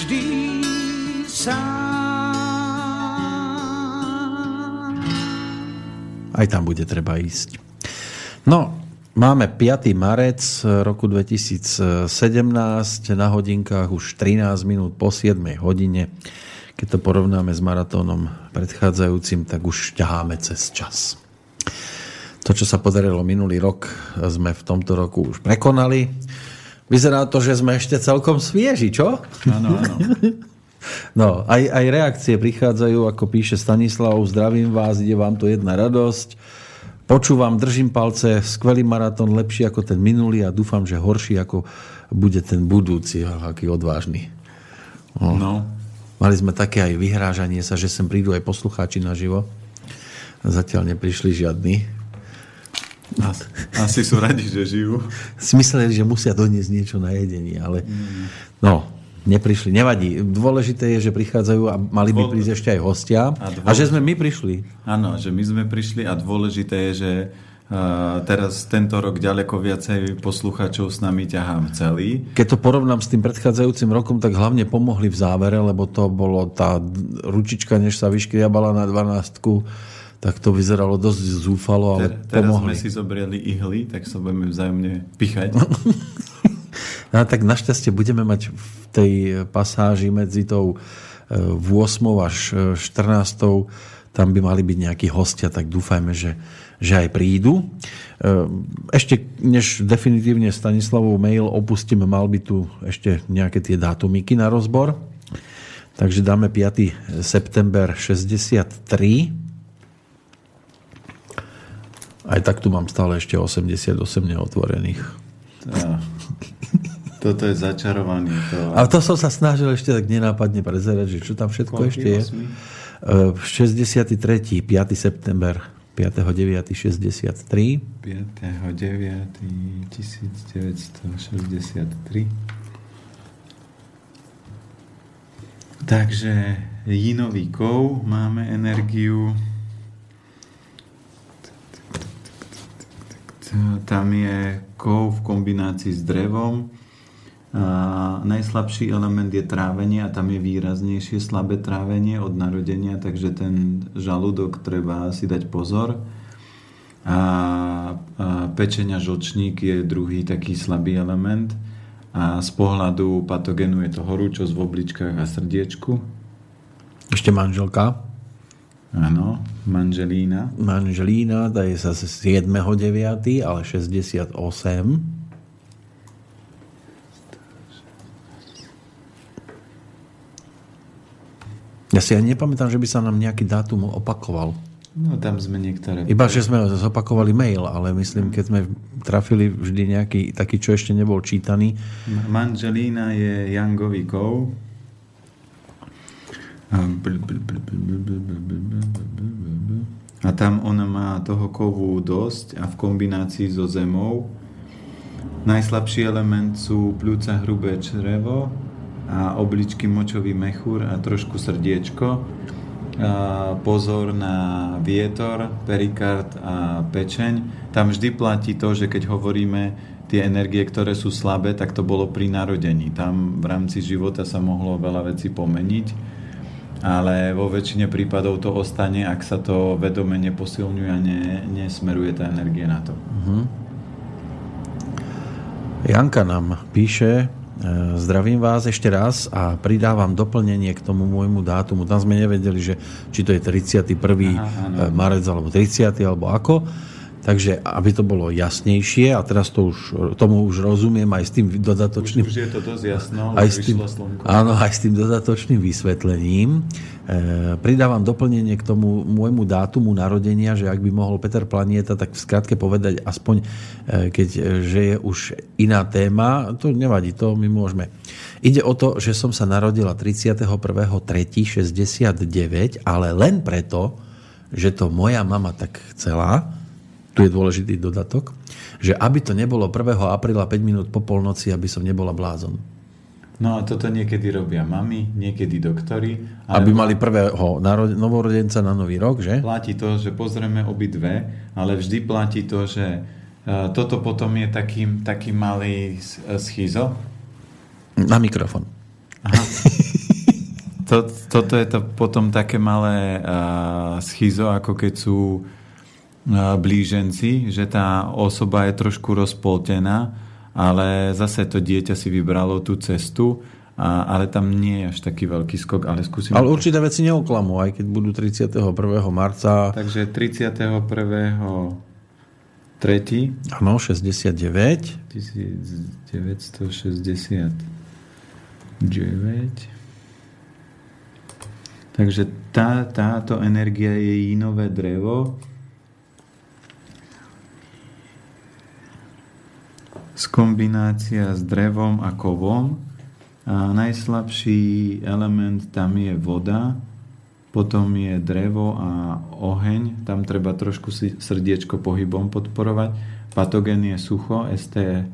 každý sám. Aj tam bude treba ísť. No, máme 5. marec roku 2017, na hodinkách už 13 minút po 7 hodine. Keď to porovnáme s maratónom predchádzajúcim, tak už ťaháme cez čas. To, čo sa podarilo minulý rok, sme v tomto roku už prekonali. Vyzerá to, že sme ešte celkom svieži, čo? Áno, áno. No, aj, aj reakcie prichádzajú, ako píše Stanislav, zdravím vás, ide vám to jedna radosť. Počúvam, držím palce, skvelý maratón, lepší ako ten minulý a dúfam, že horší ako bude ten budúci, aký odvážny. No. no. Mali sme také aj vyhrážanie sa, že sem prídu aj poslucháči naživo. Zatiaľ neprišli žiadni. Asi sú radi, že žijú. Smysleli, že musia doniesť niečo na jedenie, ale mm. no, neprišli. Nevadí. Dôležité je, že prichádzajú a mali by prísť ešte aj hostia. A, dôležité... a že sme my prišli. Áno, že my sme prišli a dôležité je, že Uh, teraz tento rok ďaleko viacej poslucháčov s nami ťahám celý. Keď to porovnám s tým predchádzajúcim rokom, tak hlavne pomohli v závere, lebo to bolo tá ručička, než sa vyškriabala na 12 tak to vyzeralo dosť zúfalo, ale Te, teraz pomohli. sme si zobriali ihly, tak sa budeme vzájomne pichať. no, tak našťastie budeme mať v tej pasáži medzi tou 8. E, až 14. E, tam by mali byť nejakí hostia, tak dúfajme, že, že aj prídu. E, ešte než definitívne Stanislavov mail opustíme, mal by tu ešte nejaké tie dátumiky na rozbor. Takže dáme 5. september 63 aj tak tu mám stále ešte 88 neotvorených. Tá. Toto je začarovaný. To... Ale to som sa snažil ešte tak nenápadne prezerať, že čo tam všetko Koľký ešte je. 63. 5. september 5.9.63 5.9.1963 Takže jinový kov, máme energiu tam je kov v kombinácii s drevom. A najslabší element je trávenie a tam je výraznejšie slabé trávenie od narodenia, takže ten žalúdok treba si dať pozor. A, a pečenia žlčník je druhý taký slabý element. A z pohľadu patogenu je to horúčosť v obličkách a srdiečku. Ešte manželka? Áno, Manželína. Manželína, tá je sa 7.9., ale 68. Ja si aj nepamätám, že by sa nám nejaký dátum opakoval. No tam sme niektoré... Iba, že sme zopakovali mail, ale myslím, keď sme trafili vždy nejaký taký, čo ešte nebol čítaný. Manželína je Jangový kov, a tam ona má toho kovu dosť a v kombinácii so zemou. Najslabší element sú pľúca hrubé črevo a obličky močový mechúr a trošku srdiečko. A pozor na vietor, perikard a pečeň. Tam vždy platí to, že keď hovoríme tie energie, ktoré sú slabé, tak to bolo pri narodení. Tam v rámci života sa mohlo veľa vecí pomeniť ale vo väčšine prípadov to ostane, ak sa to vedome neposilňuje a ne, nesmeruje tá energia na to. Uh-huh. Janka nám píše, e, zdravím vás ešte raz a pridávam doplnenie k tomu môjmu dátumu. Tam sme nevedeli, že či to je 31. Aha, marec alebo 30. alebo ako. Takže aby to bolo jasnejšie, a teraz to už, tomu už rozumiem aj s tým dodatočným... Už, už je to dosť jasno, aj s tým, Áno, aj s tým dodatočným vysvetlením. E, pridávam doplnenie k tomu môjmu dátumu narodenia, že ak by mohol Peter Planieta, tak v skratke povedať aspoň, e, keď, e, že je už iná téma, to nevadí, to my môžeme. Ide o to, že som sa narodila 31.3.69, ale len preto, že to moja mama tak chcela, tu je dôležitý dodatok, že aby to nebolo 1. apríla 5 minút po polnoci, aby som nebola blázon. No a toto niekedy robia mami, niekedy doktori. Aby mali prvého novorodenca na nový rok, že? Platí to, že pozrieme obidve, ale vždy platí to, že e, toto potom je taký, taký malý schizo. Na mikrofon. Aha. To, toto je to potom také malé uh, schizo, ako keď sú blíženci, že tá osoba je trošku rozpoltená, ale zase to dieťa si vybralo tú cestu, a, ale tam nie je až taký veľký skok, ale skúsim... Ale určité veci neoklamú, aj keď budú 31. marca. Takže 31. 3. Áno, 69. 1969. Takže tá, táto energia je inové drevo. Skombinácia s drevom a kovom. A najslabší element tam je voda, potom je drevo a oheň, tam treba trošku si srdiečko pohybom podporovať. Patogen je sucho, ST,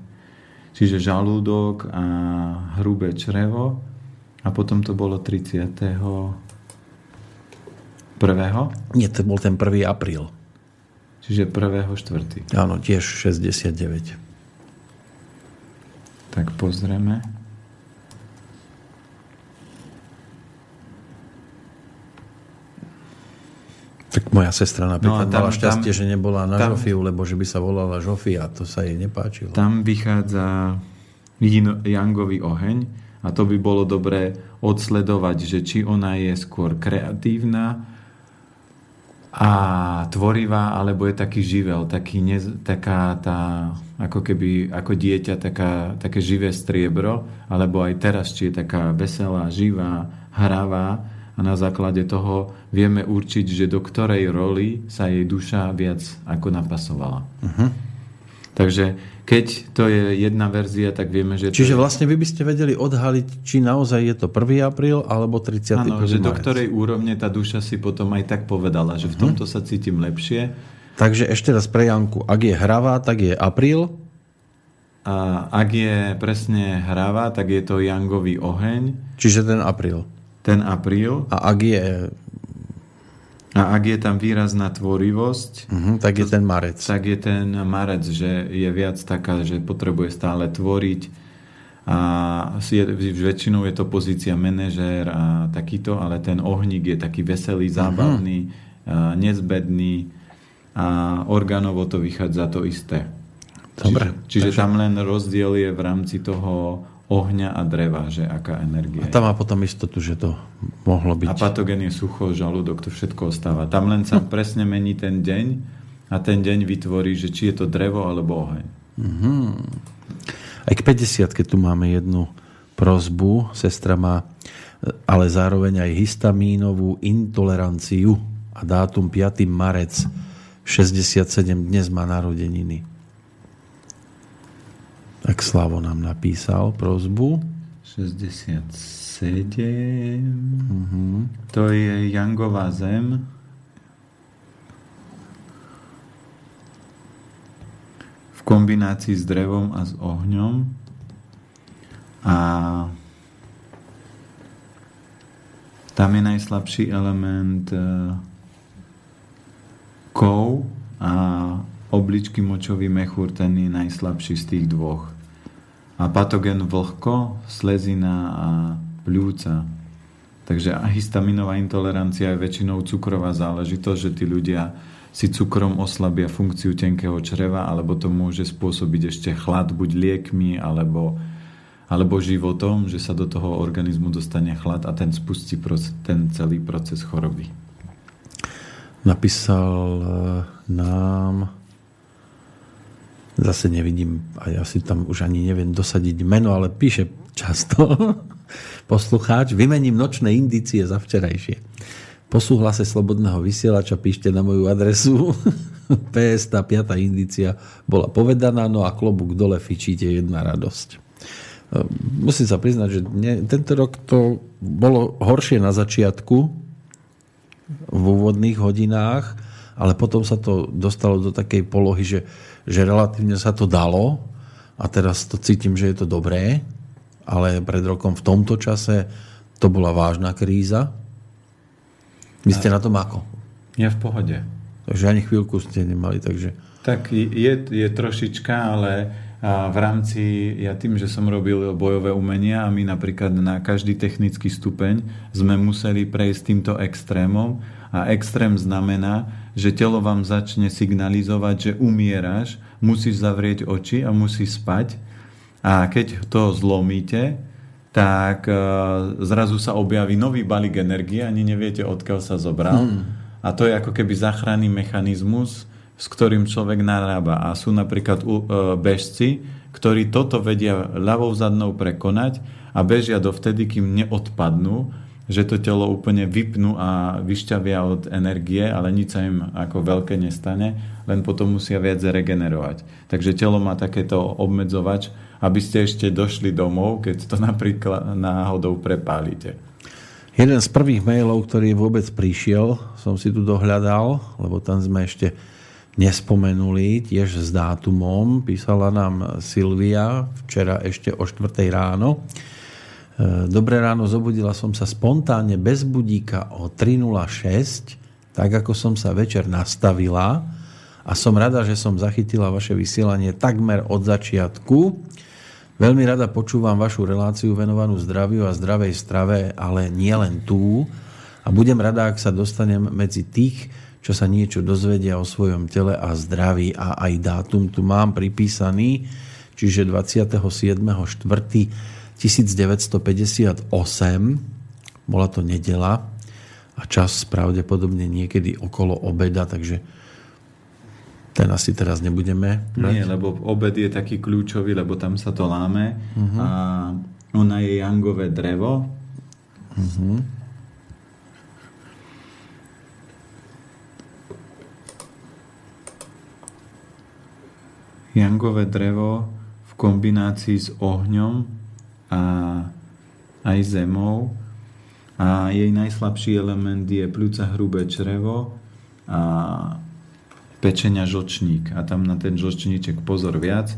čiže žalúdok a hrubé črevo. A potom to bolo 30. Prvého? Nie, to bol ten 1. apríl. Čiže prvého štvrtý. Áno, tiež 69. Tak pozrieme. Tak moja sestra napríklad no tam, mala šťastie, tam, že nebola na tam, Žofiu, lebo že by sa volala Žofia. To sa jej nepáčilo. Tam vychádza Jangový oheň a to by bolo dobré odsledovať, že či ona je skôr kreatívna, a tvorivá, alebo je taký živel, taký ne, taká tá, ako keby, ako dieťa, taká, také živé striebro, alebo aj teraz, či je taká veselá, živá, hravá a na základe toho vieme určiť, že do ktorej roli sa jej duša viac ako napasovala. Uh-huh. Takže keď to je jedna verzia, tak vieme, že... Čiže je... vlastne vy by ste vedeli odhaliť, či naozaj je to 1. apríl alebo 30. Áno, že do ktorej úrovne tá duša si potom aj tak povedala, že v mhm. tomto sa cítim lepšie. Takže ešte raz pre Janku, ak je hravá, tak je apríl. A ak je presne hravá, tak je to Jangový oheň. Čiže ten apríl. Ten apríl. A ak je a ak je tam výrazná tvorivosť, uh-huh, tak je ten marec. Tak je ten marec, že je viac taká, že potrebuje stále tvoriť a je, väčšinou je to pozícia manažér a takýto, ale ten ohník je taký veselý, mhm. zábavný, uh-huh. nezbedný a orgánovo to vychádza to isté. Dobre. Čiže, čiže takže... tam len rozdiel je v rámci toho ohňa a dreva, že aká energia. A tam má potom istotu, že to mohlo byť. A patogen je sucho, žalúdok, to všetko ostáva. Tam len sa hm. presne mení ten deň a ten deň vytvorí, že či je to drevo alebo oheň. Mm-hmm. Aj k 50 keď tu máme jednu prozbu. Sestra má ale zároveň aj histamínovú intoleranciu a dátum 5. marec 67 dnes má narodeniny. Tak Slavo nám napísal prozbu. 67. Uh-huh. To je Jangová zem. V kombinácii s drevom a s ohňom. A tam je najslabší element e, kov a obličky močový mechúr, ten je najslabší z tých dvoch a patogen vlhko, slezina a pľúca. Takže histaminová intolerancia je väčšinou cukrová záležitosť, že tí ľudia si cukrom oslabia funkciu tenkého čreva, alebo to môže spôsobiť ešte chlad buď liekmi, alebo, alebo životom, že sa do toho organizmu dostane chlad a ten spustí ten celý proces choroby. Napísal eh, nám zase nevidím, a ja si tam už ani neviem dosadiť meno, ale píše často poslucháč, vymením nočné indície za včerajšie. Po súhlase slobodného vysielača píšte na moju adresu. PS, tá piatá indícia bola povedaná, no a klobúk dole fičíte jedna radosť. E, musím sa priznať, že ne, tento rok to bolo horšie na začiatku v úvodných hodinách, ale potom sa to dostalo do takej polohy, že že relatívne sa to dalo a teraz to cítim, že je to dobré, ale pred rokom v tomto čase to bola vážna kríza. Vy ste na tom ako? Ja v pohode. Takže ani chvíľku ste nemali, takže... Tak je, je trošička, ale v rámci, ja tým, že som robil bojové umenia a my napríklad na každý technický stupeň sme museli prejsť týmto extrémom a extrém znamená, že telo vám začne signalizovať, že umieraš, musíš zavrieť oči a musíš spať a keď to zlomíte, tak e, zrazu sa objaví nový balík energie, ani neviete, odkiaľ sa zobral. Hmm. A to je ako keby záchranný mechanizmus, s ktorým človek narába. A sú napríklad e, bežci, ktorí toto vedia ľavou zadnou prekonať a bežia dovtedy, kým neodpadnú, že to telo úplne vypnú a vyšťavia od energie, ale nič sa im ako veľké nestane, len potom musia viac regenerovať. Takže telo má takéto obmedzovač, aby ste ešte došli domov, keď to napríklad náhodou prepálite. Jeden z prvých mailov, ktorý vôbec prišiel, som si tu dohľadal, lebo tam sme ešte nespomenuli, tiež s dátumom. Písala nám Silvia včera ešte o 4 ráno. E, dobré ráno, zobudila som sa spontánne bez budíka o 3.06, tak ako som sa večer nastavila a som rada, že som zachytila vaše vysielanie takmer od začiatku. Veľmi rada počúvam vašu reláciu venovanú zdraviu a zdravej strave, ale nie len tú. A budem rada, ak sa dostanem medzi tých, čo sa niečo dozvedia o svojom tele a zdraví a aj dátum tu mám pripísaný, čiže 27.4. 1958, bola to nedela a čas pravdepodobne niekedy okolo obeda, takže ten asi teraz nebudeme brať. Nie, lebo obed je taký kľúčový, lebo tam sa to láme uh-huh. a ona je jangové drevo. Uh-huh. Jangové drevo v kombinácii s ohňom a aj zemou. A jej najslabší element je pľúca hrubé črevo a pečenia žočník a tam na ten žočníček pozor viac.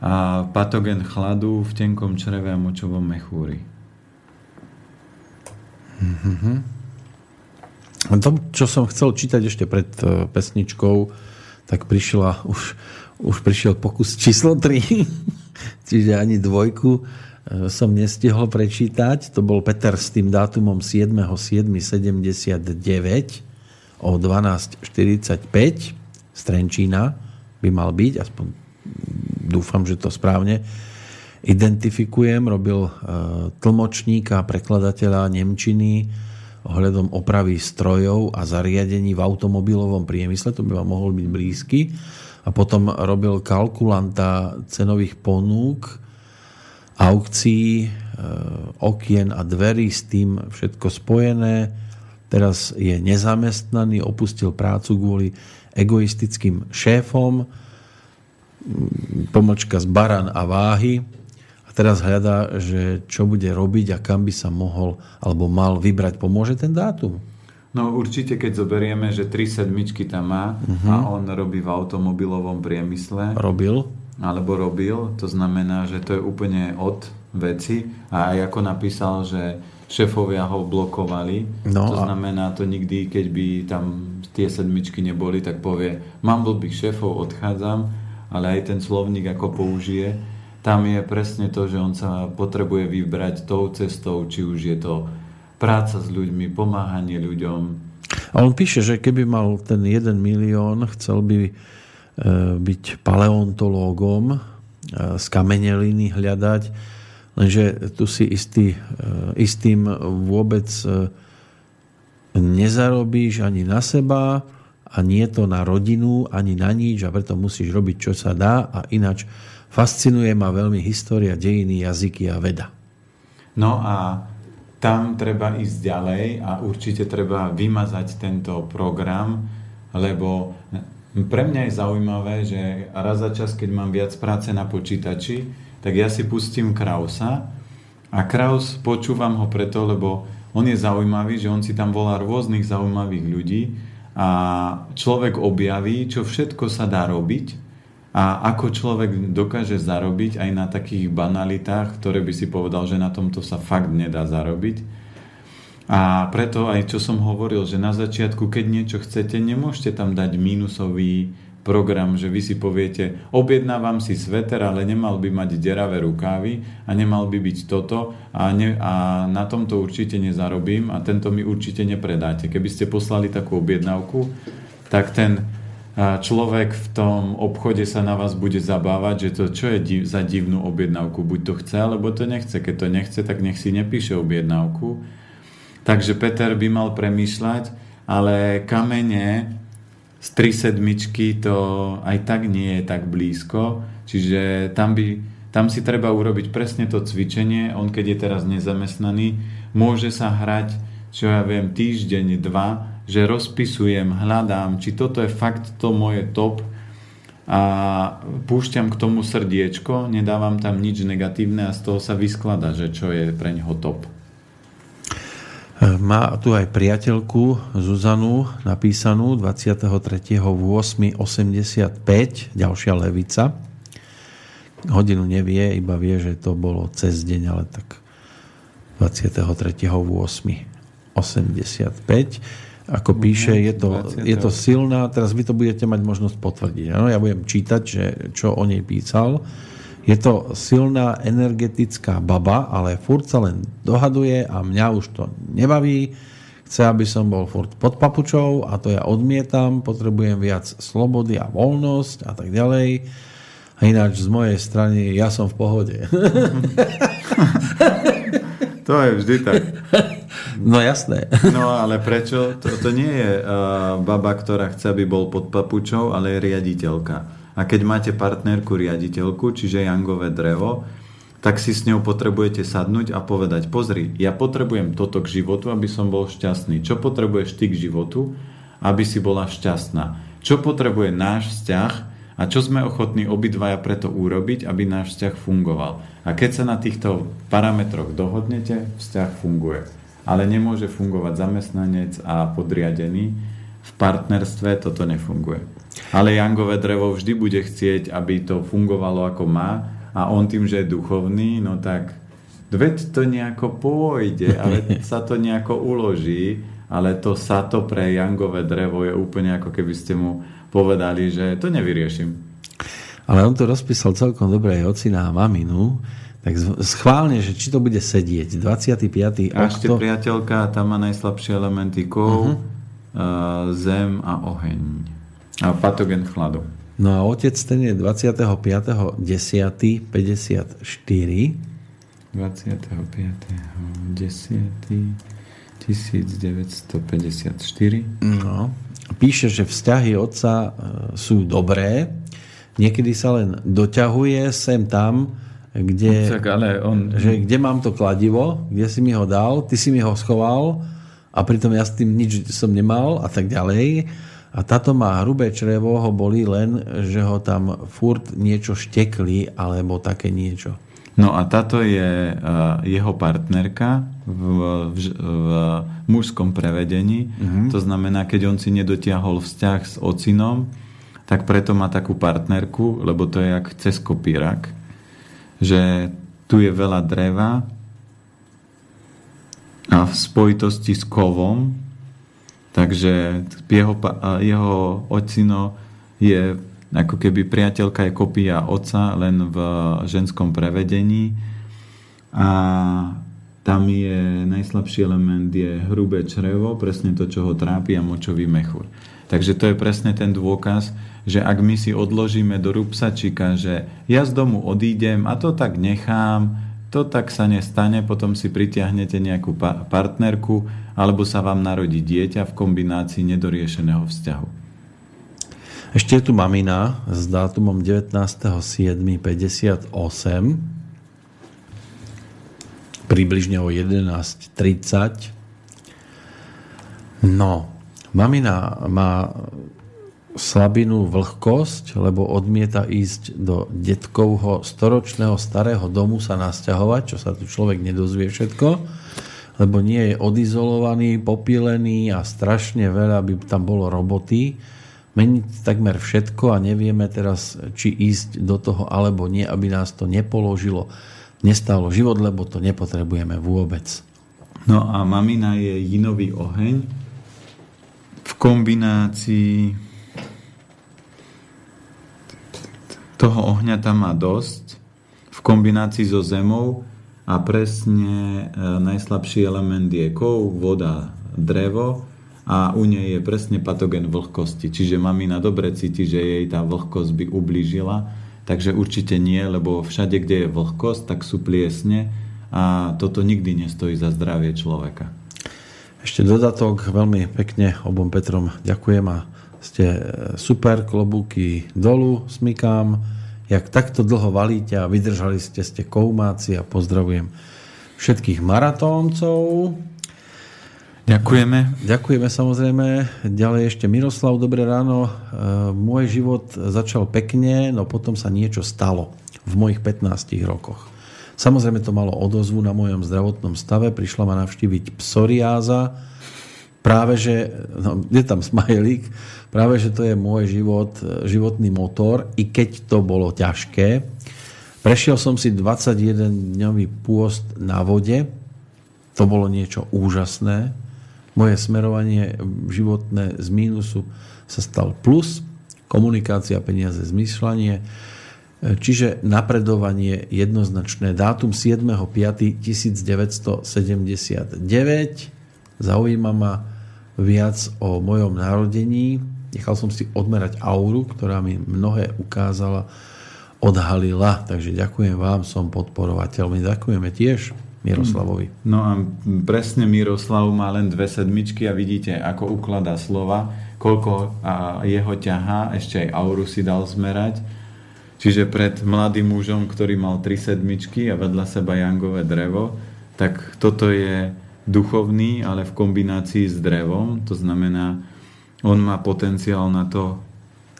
A patogen chladu v tenkom čreve a močovom mechúri. Mm-hmm. To, čo som chcel čítať ešte pred e, pesničkou, tak prišla už už prišiel pokus číslo 3, čiže ani dvojku som nestihol prečítať. To bol Peter s tým dátumom 7.7.79 o 12.45 z Trenčína by mal byť, aspoň dúfam, že to správne identifikujem. Robil e, tlmočníka, prekladateľa Nemčiny ohľadom opravy strojov a zariadení v automobilovom priemysle. To by vám mohol byť blízky a potom robil kalkulanta cenových ponúk, aukcií, e, okien a dverí s tým všetko spojené. Teraz je nezamestnaný, opustil prácu kvôli egoistickým šéfom, pomočka z baran a váhy a teraz hľadá, že čo bude robiť a kam by sa mohol alebo mal vybrať. Pomôže ten dátum? No určite, keď zoberieme, že tri sedmičky tam má uh-huh. a on robí v automobilovom priemysle. Robil. Alebo robil, to znamená, že to je úplne od veci a aj ako napísal, že šéfovia ho blokovali. No to znamená to nikdy, keď by tam tie sedmičky neboli, tak povie, mám blbých šéfov, odchádzam, ale aj ten slovník ako použije, tam je presne to, že on sa potrebuje vybrať tou cestou, či už je to práca s ľuďmi, pomáhanie ľuďom. A on píše, že keby mal ten 1 milión, chcel by byť paleontológom, e, z kameneliny hľadať, lenže tu si istý, e, istým vôbec nezarobíš ani na seba a nie to na rodinu, ani na nič a preto musíš robiť, čo sa dá a ináč fascinuje ma veľmi história, dejiny, jazyky a veda. No a tam treba ísť ďalej a určite treba vymazať tento program, lebo pre mňa je zaujímavé, že raz za čas, keď mám viac práce na počítači, tak ja si pustím Krausa a Kraus počúvam ho preto, lebo on je zaujímavý, že on si tam volá rôznych zaujímavých ľudí a človek objaví, čo všetko sa dá robiť a ako človek dokáže zarobiť aj na takých banalitách, ktoré by si povedal, že na tomto sa fakt nedá zarobiť. A preto aj čo som hovoril, že na začiatku, keď niečo chcete, nemôžete tam dať mínusový program, že vy si poviete, objednávam si sveter, ale nemal by mať deravé rukávy a nemal by byť toto a, ne, a na tomto určite nezarobím a tento mi určite nepredáte. Keby ste poslali takú objednávku, tak ten človek v tom obchode sa na vás bude zabávať, že to čo je div, za divnú objednávku, buď to chce, alebo to nechce. Keď to nechce, tak nech si nepíše objednávku. Takže Peter by mal premýšľať, ale kamene z tri sedmičky to aj tak nie je tak blízko, čiže tam, by, tam si treba urobiť presne to cvičenie, on keď je teraz nezamestnaný, môže sa hrať, čo ja viem, týždeň, dva, že rozpisujem, hľadám, či toto je fakt to moje top a púšťam k tomu srdiečko, nedávam tam nič negatívne a z toho sa vysklada, že čo je pre ňoho top. Má tu aj priateľku Zuzanu napísanú 23.8.85, ďalšia levica. Hodinu nevie, iba vie, že to bolo cez deň, ale tak 23.8.85. Ako píše, je to, je to silná, teraz vy to budete mať možnosť potvrdiť. Ano, ja budem čítať, že, čo o nej písal. Je to silná energetická baba, ale furt sa len dohaduje a mňa už to nebaví. Chce, aby som bol furt pod papučou a to ja odmietam. Potrebujem viac slobody a voľnosť a tak ďalej. A ináč z mojej strany ja som v pohode. to je vždy tak. No jasné. No ale prečo? To, to nie je uh, baba, ktorá chce, aby bol pod papučou, ale je riaditeľka. A keď máte partnerku riaditeľku, čiže jangové drevo, tak si s ňou potrebujete sadnúť a povedať, pozri, ja potrebujem toto k životu, aby som bol šťastný. Čo potrebuješ ty k životu, aby si bola šťastná? Čo potrebuje náš vzťah a čo sme ochotní obidvaja preto urobiť, aby náš vzťah fungoval. A keď sa na týchto parametroch dohodnete, vzťah funguje. Ale nemôže fungovať zamestnanec a podriadený. V partnerstve toto nefunguje. Ale Jangové drevo vždy bude chcieť, aby to fungovalo ako má a on tým, že je duchovný, no tak veď to nejako pôjde, ale sa to nejako uloží, ale to sa to pre Jangové drevo je úplne ako keby ste mu povedali, že to nevyriešim. Ale on to rozpísal celkom dobre aj ocina a maminu, tak schválne, že či to bude sedieť. 25. A ešte priateľka, tam má najslabšie elementy kov, uh-huh. zem a oheň. A patogen chladu. No a otec ten je 25.10.54. 25.10.1954. No. Píše, že vzťahy otca e, sú dobré, niekedy sa len doťahuje sem tam, kde, tak ale on... že kde mám to kladivo, kde si mi ho dal, ty si mi ho schoval a pritom ja s tým nič som nemal a tak ďalej. A táto má hrubé črevo, ho bolí len, že ho tam furt niečo štekli, alebo také niečo. No a táto je uh, jeho partnerka v, v, v mužskom prevedení. Uh-huh. To znamená, keď on si nedotiahol vzťah s ocinom, tak preto má takú partnerku, lebo to je jak cez kopírak, že tu je veľa dreva a v spojitosti s kovom Takže jeho, jeho ocino je ako keby priateľka je kopia otca len v ženskom prevedení a tam je najslabší element je hrubé črevo, presne to, čo ho trápi a močový mechúr. Takže to je presne ten dôkaz, že ak my si odložíme do rúbsačika, že ja z domu odídem a to tak nechám, to tak sa nestane, potom si pritiahnete nejakú pa- partnerku alebo sa vám narodí dieťa v kombinácii nedoriešeného vzťahu. Ešte je tu mamina s dátumom 19.7.58 približne o 11.30 No, mamina má slabinu vlhkosť, lebo odmieta ísť do detkovho storočného starého domu sa nasťahovať, čo sa tu človek nedozvie všetko, lebo nie je odizolovaný, popílený a strašne veľa by tam bolo roboty. Meniť takmer všetko a nevieme teraz, či ísť do toho alebo nie, aby nás to nepoložilo, nestálo život, lebo to nepotrebujeme vôbec. No a mamina je jinový oheň v kombinácii Toho ohňa tam má dosť v kombinácii so zemou a presne e, najslabší element je kov, voda, drevo a u nej je presne patogen vlhkosti. Čiže mamina dobre cíti, že jej tá vlhkosť by ublížila, takže určite nie, lebo všade, kde je vlhkosť, tak sú pliesne a toto nikdy nestojí za zdravie človeka. Ešte dodatok, veľmi pekne obom Petrom ďakujem a ste e, super, klobúky dolu, smykám. Jak takto dlho valíte a vydržali ste, ste koumáci a pozdravujem všetkých maratóncov. Ďakujeme. Ďakujeme samozrejme. Ďalej ešte Miroslav, dobré ráno. E, môj život začal pekne, no potom sa niečo stalo v mojich 15 rokoch. Samozrejme to malo odozvu na mojom zdravotnom stave. Prišla ma navštíviť psoriáza, práve že, no, je tam smajlík, práve že to je môj život, životný motor, i keď to bolo ťažké. Prešiel som si 21-dňový pôst na vode, to bolo niečo úžasné. Moje smerovanie životné z mínusu sa stal plus, komunikácia, peniaze, zmyšľanie, čiže napredovanie jednoznačné. Dátum 7.5.1979 zaujíma ma viac o mojom narodení. Nechal som si odmerať auru, ktorá mi mnohé ukázala, odhalila. Takže ďakujem vám, som podporovateľ. My ďakujeme tiež Miroslavovi. No a presne Miroslav má len dve sedmičky a vidíte, ako ukladá slova, koľko jeho ťahá, ešte aj auru si dal zmerať. Čiže pred mladým mužom, ktorý mal tri sedmičky a vedľa seba jangové drevo, tak toto je duchovný, ale v kombinácii s drevom. To znamená, on má potenciál na to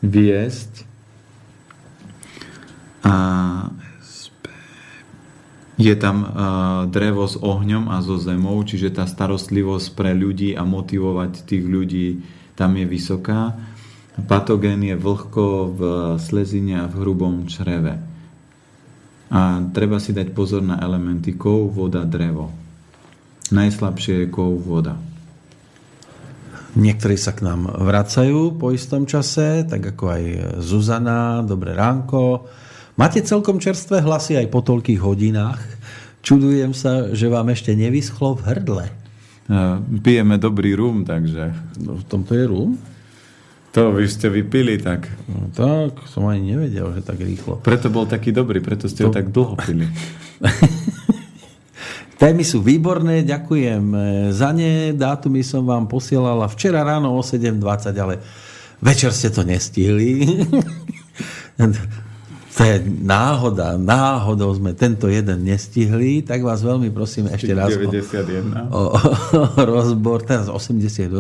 viesť. A je tam drevo s ohňom a so zemou, čiže tá starostlivosť pre ľudí a motivovať tých ľudí tam je vysoká. Patogén je vlhko v slezine a v hrubom čreve. A treba si dať pozor na elementy kov, voda, drevo. Najslabšie je kov voda. Niektorí sa k nám vracajú po istom čase, tak ako aj Zuzana, dobré ránko. Máte celkom čerstvé hlasy aj po toľkých hodinách. Čudujem sa, že vám ešte nevyschlo v hrdle. Pijeme dobrý rum, takže... No, v tomto je rum? To vy ste vypili tak. No tak, som ani nevedel, že tak rýchlo. Preto bol taký dobrý, preto ste to... ho tak dlho pili. Témy sú výborné, ďakujem za ne. Dátumy som vám posielala včera ráno o 7.20, ale večer ste to nestihli. to je náhoda, náhodou sme tento jeden nestihli, tak vás veľmi prosím ešte raz 91. O, o, o rozbor, teraz 88.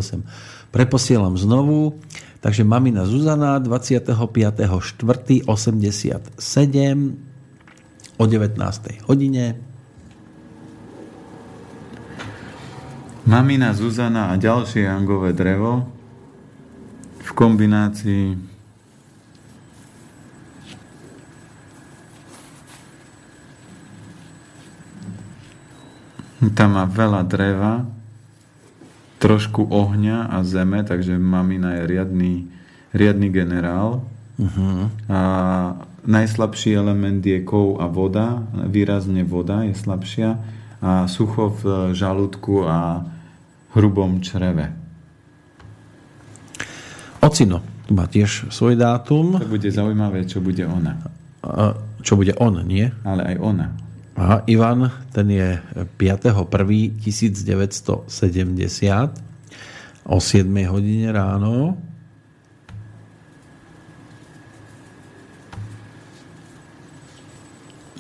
Preposielam znovu. Takže mamina Zuzana 25.4.87 o 19. hodine Mamina Zuzana a ďalšie jangové drevo v kombinácii tam má veľa dreva, trošku ohňa a zeme, takže mamina je riadný, riadný generál. Uh-huh. A najslabší element je kov a voda, výrazne voda je slabšia a sucho v žalúdku a hrubom čreve. Ocino, tu má tiež svoj dátum. To bude zaujímavé, čo bude ona. A čo bude on, nie? Ale aj ona. Aha, Ivan, ten je 5.1.1970 o 7 hodine ráno.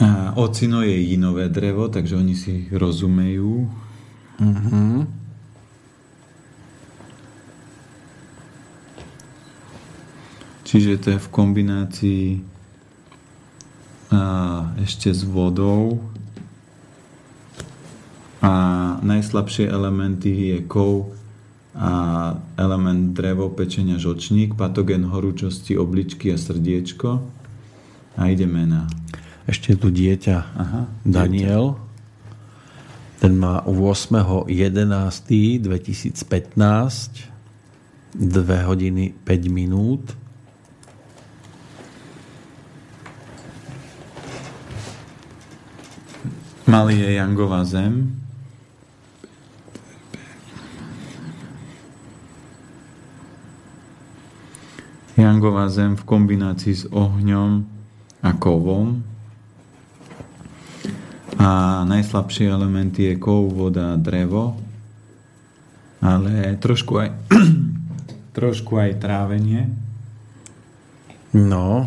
A ocino je jinové drevo, takže oni si rozumejú. Uh-huh. Čiže to je v kombinácii a ešte s vodou. A najslabšie elementy je kov a element drevo, pečenia, žočník, patogen horúčosti, obličky a srdiečko. A ideme na... Ešte je tu dieťa Aha, Daniel. Dieťa. Ten má 8.11.2015 2 hodiny 5 minút. Tmavý je Jangová zem. Jangová zem v kombinácii s ohňom a kovom. A najslabšie elementy je kov, voda, drevo. Ale trošku aj, trošku aj trávenie. No,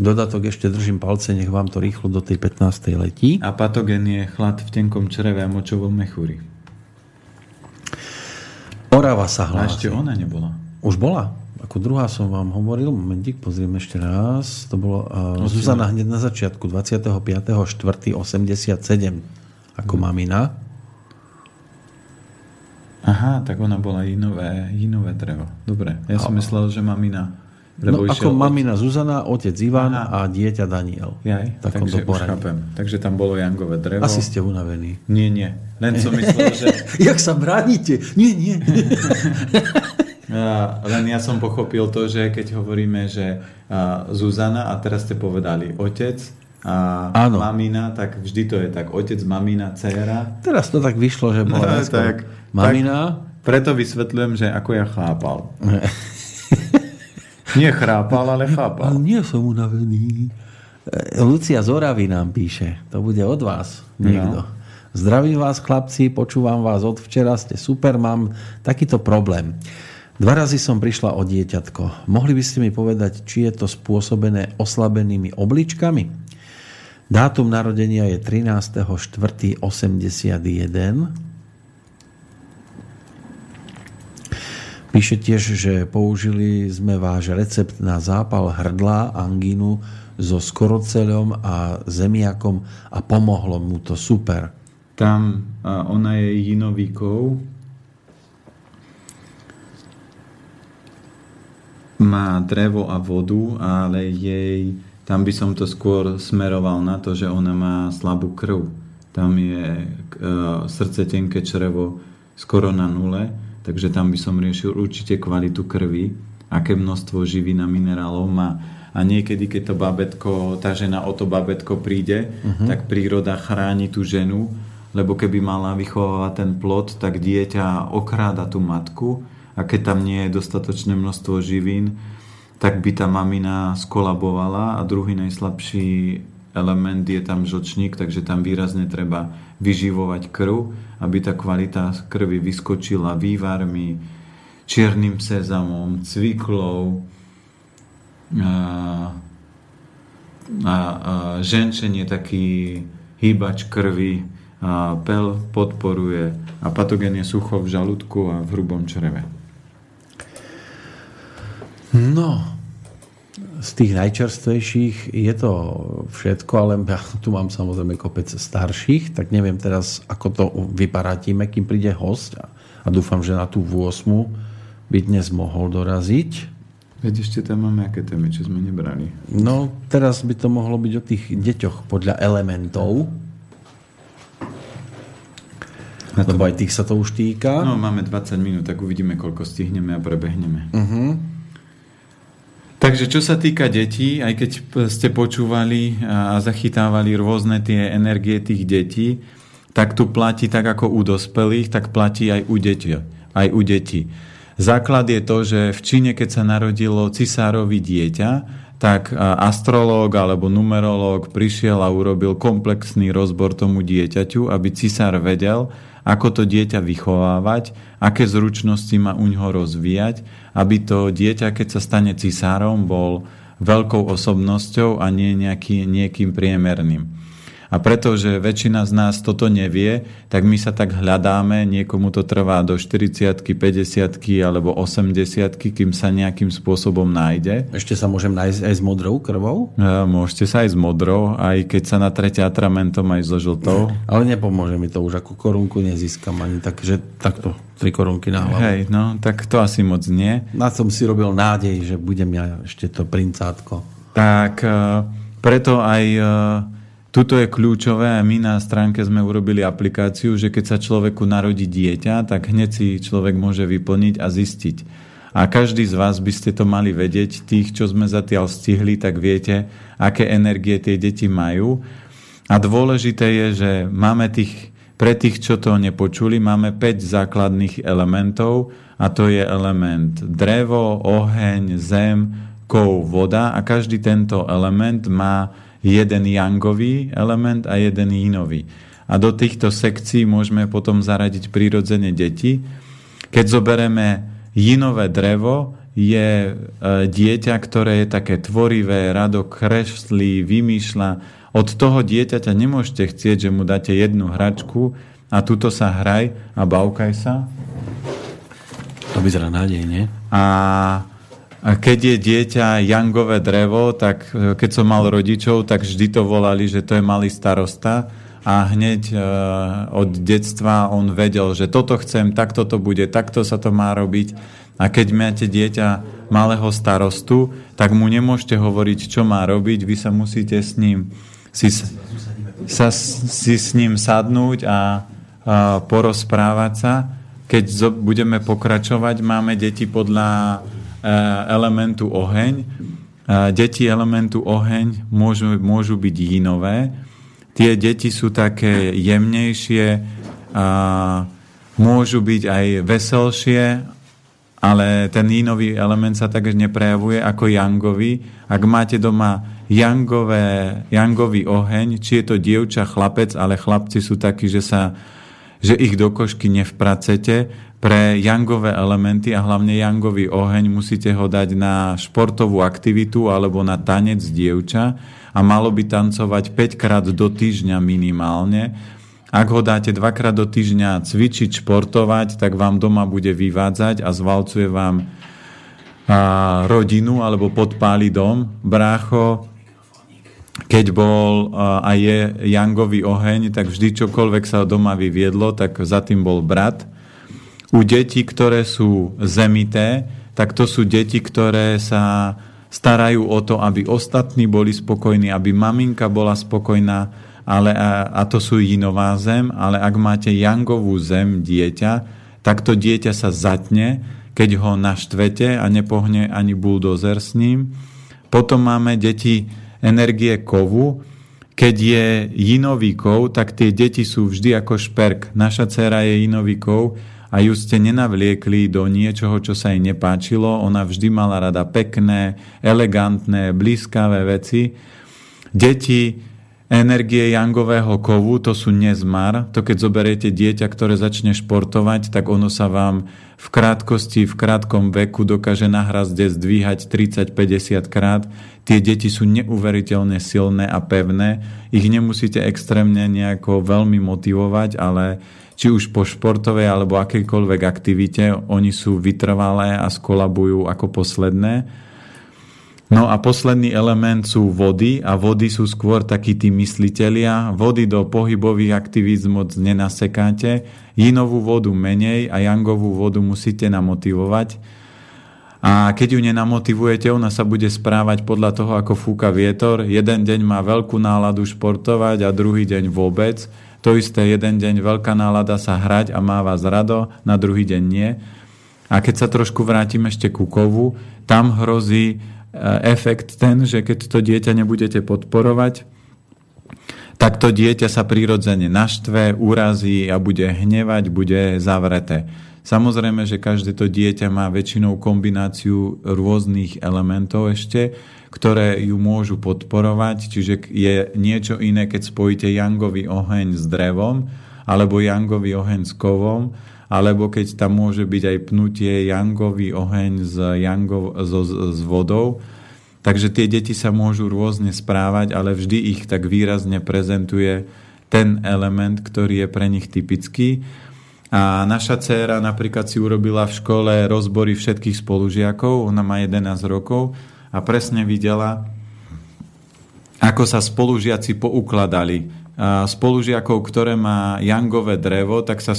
dodatok ešte držím palce, nech vám to rýchlo do tej 15. letí. A patogen je chlad v tenkom čreve a močovom mechúri. Orava sa A hlási. ešte ona nebola. Už bola? Ako druhá som vám hovoril, momentík, pozrieme ešte raz. To bolo uh, Zuzana hneď na začiatku, 25.4.87, ako mamina. Aha, tak ona bola inové, inové drevo. Dobre, ja som myslel, že mamina. No, Lebo ako išiel- mamina Zuzana, otec Ivan Aha. a dieťa Daniel. Jaj, V takomto takže už chápem. Takže tam bolo Jangové drevo. Asi ste unavení. Nie, nie. Len som myslel, že... Jak sa bránite? Nie, nie. Len ja som pochopil to, že keď hovoríme, že Zuzana a teraz ste povedali otec a Áno. mamina, tak vždy to je tak. Otec, mamina, dcéra. Teraz to tak vyšlo, že bola No, tak, mamina. Preto vysvetľujem, že ako ja chápal. Nie chrápal, ale Ale chápal. nie som unavený. E, Lucia z Oravy nám píše. To bude od vás niekto. No. Zdravím vás, chlapci, počúvam vás od včera, ste super, mám takýto problém. Dva razy som prišla o dieťatko. Mohli by ste mi povedať, či je to spôsobené oslabenými obličkami? Dátum narodenia je 13.4.81. Píše tiež, že použili sme váš recept na zápal hrdla, angínu so skoroceľom a zemiakom a pomohlo mu to super. Tam ona je jinovíkou. Má drevo a vodu, ale jej, tam by som to skôr smeroval na to, že ona má slabú krv. Tam je e, srdce, tenké črevo skoro na nule, takže tam by som riešil určite kvalitu krvi, aké množstvo živín a minerálov má. A niekedy, keď to babetko, tá žena o to babetko príde, uh-huh. tak príroda chráni tú ženu, lebo keby mala vychovávať ten plod, tak dieťa okráda tú matku a keď tam nie je dostatočné množstvo živín, tak by tá mamina skolabovala a druhý najslabší element je tam žlčník, takže tam výrazne treba vyživovať krv, aby tá kvalita krvi vyskočila vývarmi, čiernym sezamom, cviklou, a, a, a ženčen je taký hýbač krvi, a pel podporuje a patogen je sucho v žalúdku a v hrubom čreve. No, z tých najčerstvejších je to všetko, ale ja tu mám samozrejme kopec starších, tak neviem teraz, ako to vyparátime, kým príde host a, a dúfam, že na tú 8 by dnes mohol doraziť. Veď ešte tam máme aké témy, čo sme nebrali. No, teraz by to mohlo byť o tých deťoch podľa elementov, Na to, lebo aj tých sa to už týka. no, máme 20 minút, tak uvidíme, koľko stihneme a prebehneme. Uh-huh. Takže čo sa týka detí, aj keď ste počúvali a zachytávali rôzne tie energie tých detí, tak tu platí tak ako u dospelých, tak platí aj u detí. Aj u detí. Základ je to, že v Číne, keď sa narodilo cisárovi dieťa, tak astrológ alebo numerológ prišiel a urobil komplexný rozbor tomu dieťaťu, aby cisár vedel, ako to dieťa vychovávať, aké zručnosti má u ňoho rozvíjať, aby to dieťa, keď sa stane cisárom, bol veľkou osobnosťou a nie nejaký, niekým priemerným. A pretože väčšina z nás toto nevie, tak my sa tak hľadáme, niekomu to trvá do 40 50 alebo 80 kým sa nejakým spôsobom nájde. Ešte sa môžem nájsť aj s modrou krvou, E, Môžete sa aj s modrou, aj keď sa natrete atramentom, aj so žltou. ale nepomôže mi to už, ako korunku nezískam ani tak, že takto, tri korunky na hlavu. Hej, no, tak to asi moc nie. Na som si robil nádej, že budem ja ešte to princátko. Tak e, preto aj e, tuto je kľúčové a my na stránke sme urobili aplikáciu, že keď sa človeku narodí dieťa, tak hneď si človek môže vyplniť a zistiť. A každý z vás by ste to mali vedieť, tých, čo sme zatiaľ stihli, tak viete, aké energie tie deti majú. A dôležité je, že máme tých, pre tých, čo to nepočuli, máme 5 základných elementov a to je element drevo, oheň, zem, kov, voda a každý tento element má jeden jangový element a jeden jínový. A do týchto sekcií môžeme potom zaradiť prírodzene deti. Keď zoberieme jinové drevo, je e, dieťa, ktoré je také tvorivé, rado kreslí, vymýšľa, od toho dieťaťa nemôžete chcieť, že mu dáte jednu hračku a tuto sa hraj a bavkaj sa. To vyzerá nádejne. A a keď je dieťa jangové drevo, tak e, keď som mal rodičov, tak vždy to volali, že to je malý starosta a hneď e, od detstva on vedel, že toto chcem, takto to bude, takto sa to má robiť. A keď máte dieťa malého starostu, tak mu nemôžete hovoriť, čo má robiť, vy sa musíte s ním si, sa, si s ním sadnúť a, a porozprávať sa. Keď budeme pokračovať, máme deti podľa elementu oheň. E, deti elementu oheň môžu, môžu byť jinové. Tie deti sú také jemnejšie, môžu byť aj veselšie, ale ten jínový element sa tak neprejavuje ako jangový. Ak máte doma jangové, jangový oheň, či je to dievča, chlapec, ale chlapci sú takí, že, sa, že ich do košky nevpracete. Pre jangové elementy a hlavne jangový oheň musíte ho dať na športovú aktivitu alebo na tanec dievča a malo by tancovať 5 krát do týždňa minimálne. Ak ho dáte dvakrát do týždňa cvičiť, športovať, tak vám doma bude vyvádzať a zvalcuje vám a rodinu alebo podpáli dom. Brácho, keď bol a je Jangový oheň, tak vždy čokoľvek sa doma vyviedlo, tak za tým bol brat. U detí, ktoré sú zemité, tak to sú deti, ktoré sa starajú o to, aby ostatní boli spokojní, aby maminka bola spokojná, ale a, a to sú jinová zem, ale ak máte Jangovú zem dieťa, tak to dieťa sa zatne, keď ho naštvete a nepohne ani buldozer s ním. Potom máme deti energie kovu. Keď je jinový kov, tak tie deti sú vždy ako šperk. Naša dcera je jinový kov a ju ste nenavliekli do niečoho, čo sa jej nepáčilo. Ona vždy mala rada pekné, elegantné, blízkavé veci. Deti energie jangového kovu, to sú nezmar. To keď zoberiete dieťa, ktoré začne športovať, tak ono sa vám v krátkosti, v krátkom veku dokáže na hrazde zdvíhať 30-50 krát. Tie deti sú neuveriteľne silné a pevné. Ich nemusíte extrémne nejako veľmi motivovať, ale či už po športovej alebo akejkoľvek aktivite, oni sú vytrvalé a skolabujú ako posledné. No a posledný element sú vody a vody sú skôr takí tí myslitelia. Vody do pohybových aktivít moc nenasekáte. Jinovú vodu menej a jangovú vodu musíte namotivovať. A keď ju nenamotivujete, ona sa bude správať podľa toho, ako fúka vietor. Jeden deň má veľkú náladu športovať a druhý deň vôbec. To isté, jeden deň veľká nálada sa hrať a má vás rado, na druhý deň nie. A keď sa trošku vrátim ešte ku kovu, tam hrozí Eh, efekt ten, že keď to dieťa nebudete podporovať, tak to dieťa sa prirodzene naštve, urazí a bude hnevať, bude zavreté. Samozrejme, že každé to dieťa má väčšinou kombináciu rôznych elementov ešte, ktoré ju môžu podporovať, čiže je niečo iné, keď spojíte jangový oheň s drevom, alebo jangový oheň s kovom, alebo keď tam môže byť aj pnutie jangový oheň s, jangov, so, s vodou. Takže tie deti sa môžu rôzne správať, ale vždy ich tak výrazne prezentuje ten element, ktorý je pre nich typický. A naša dcéra napríklad si urobila v škole rozbory všetkých spolužiakov, ona má 11 rokov a presne videla, ako sa spolužiaci poukladali. Spolužiakov, ktoré má jangové drevo, tak sa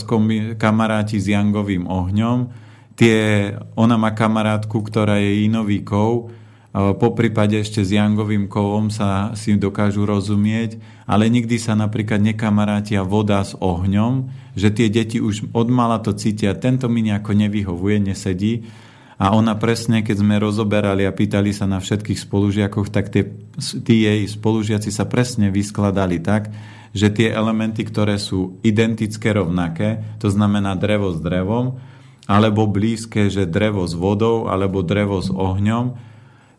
kamaráti s jangovým ohňom. Tie, ona má kamarátku, ktorá je inový kov, po prípade ešte s jangovým kovom sa si dokážu rozumieť, ale nikdy sa napríklad nekamarátia voda s ohňom, že tie deti už od mala to cítia, tento mi nejako nevyhovuje, nesedí. A ona presne, keď sme rozoberali a pýtali sa na všetkých spolužiakoch, tak tie, tí jej spolužiaci sa presne vyskladali tak, že tie elementy, ktoré sú identické, rovnaké, to znamená drevo s drevom, alebo blízke, že drevo s vodou, alebo drevo s ohňom,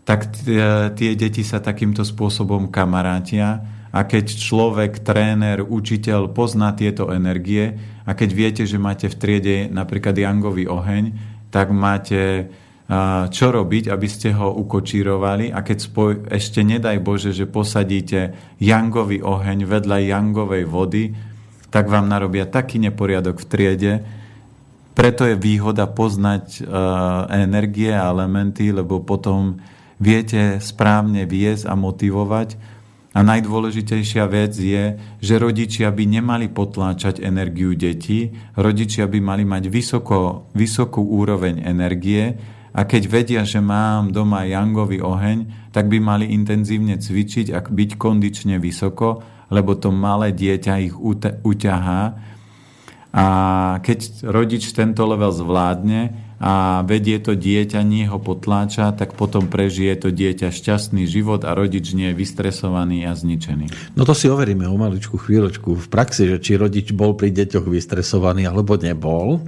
tak tie, deti sa takýmto spôsobom kamarátia a keď človek, tréner, učiteľ pozná tieto energie a keď viete, že máte v triede napríklad jangový oheň, tak máte čo robiť, aby ste ho ukočírovali a keď spoj, ešte nedaj Bože, že posadíte jangový oheň vedľa jangovej vody, tak vám narobia taký neporiadok v triede. Preto je výhoda poznať uh, energie a elementy, lebo potom viete správne viesť a motivovať. A najdôležitejšia vec je, že rodičia by nemali potláčať energiu detí, rodičia by mali mať vysoko, vysokú úroveň energie, a keď vedia, že mám doma jangový oheň, tak by mali intenzívne cvičiť a byť kondične vysoko, lebo to malé dieťa ich uťahá. A keď rodič tento level zvládne, a vedie to dieťa, nie ho potláča, tak potom prežije to dieťa šťastný život a rodič nie je vystresovaný a zničený. No to si overíme o maličku chvíľočku v praxi, že či rodič bol pri deťoch vystresovaný alebo nebol.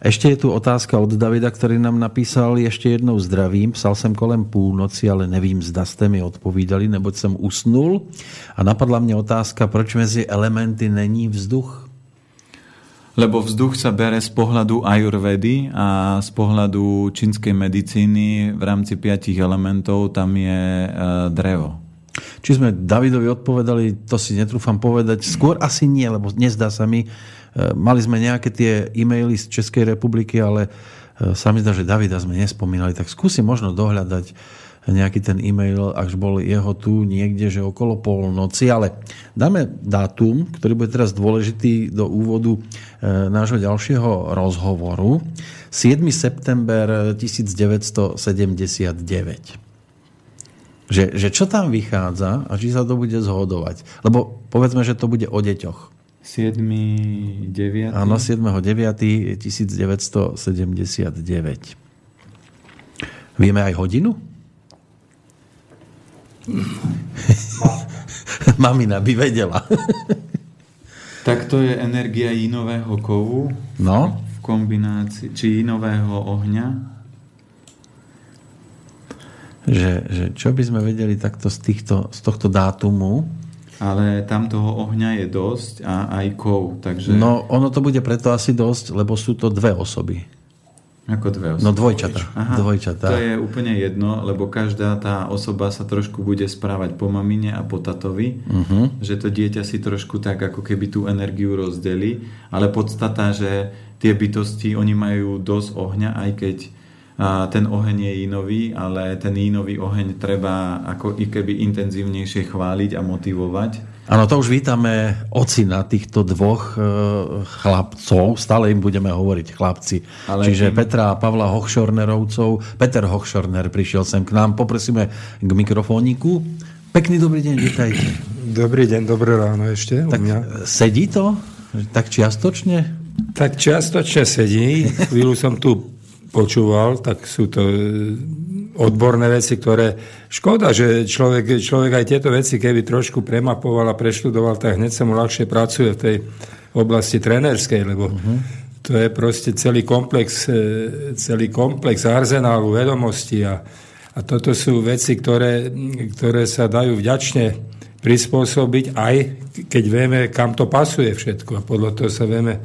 Ešte je tu otázka od Davida, ktorý nám napísal ešte jednou zdravím. Psal som kolem púlnoci, ale nevím, zda ste mi odpovídali, neboť som usnul. A napadla mne otázka, proč mezi elementy není vzduch? Lebo vzduch sa bere z pohľadu ajurvedy a z pohľadu čínskej medicíny v rámci piatich elementov tam je e, drevo. Či sme Davidovi odpovedali, to si netrúfam povedať. Skôr asi nie, lebo nezdá sa mi. E, mali sme nejaké tie e-maily z Českej republiky, ale e, sa mi zdá, že Davida sme nespomínali. Tak skúsim možno dohľadať nejaký ten e-mail, až bol jeho tu niekde, že okolo polnoci, ale dáme dátum, ktorý bude teraz dôležitý do úvodu e, nášho ďalšieho rozhovoru. 7. september 1979. Že, že čo tam vychádza a či sa to bude zhodovať. Lebo povedzme, že to bude o deťoch. 7.9. Áno, 7.9.1979. Vieme aj hodinu? Mamina by vedela. tak to je energia inového kovu. No. V kombinácii, či inového ohňa. Že, že čo by sme vedeli takto z, týchto, z tohto dátumu? Ale tam toho ohňa je dosť a aj kov, takže... No, ono to bude preto asi dosť, lebo sú to dve osoby. Ako dve osoby? No dvojčata. Aha, dvojčata. To je úplne jedno, lebo každá tá osoba sa trošku bude správať po mamine a po tatovi, uh-huh. že to dieťa si trošku tak ako keby tú energiu rozdeli, ale podstata, že tie bytosti, oni majú dosť ohňa, aj keď a ten oheň je inový, ale ten inový oheň treba ako i keby intenzívnejšie chváliť a motivovať Áno, to už vítame ocina týchto dvoch e, chlapcov. Stále im budeme hovoriť chlapci. Ale Čiže tým... Petra a Pavla Hochschornerovcov. Peter Hochschorner prišiel sem k nám. Poprosíme k mikrofóniku. Pekný dobrý deň, vítajte. Dobrý deň, dobré ráno ešte. Tak mňa. sedí to? Tak čiastočne? Tak čiastočne sedí. Chvíľu som tu počúval, tak sú to odborné veci, ktoré škoda, že človek, človek aj tieto veci, keby trošku premapoval a preštudoval, tak hneď sa mu ľahšie pracuje v tej oblasti trenerskej, lebo uh-huh. to je proste celý komplex, e, celý komplex arzenálu vedomostí a, a toto sú veci, ktoré, ktoré sa dajú vďačne prispôsobiť, aj keď vieme, kam to pasuje všetko a podľa toho sa vieme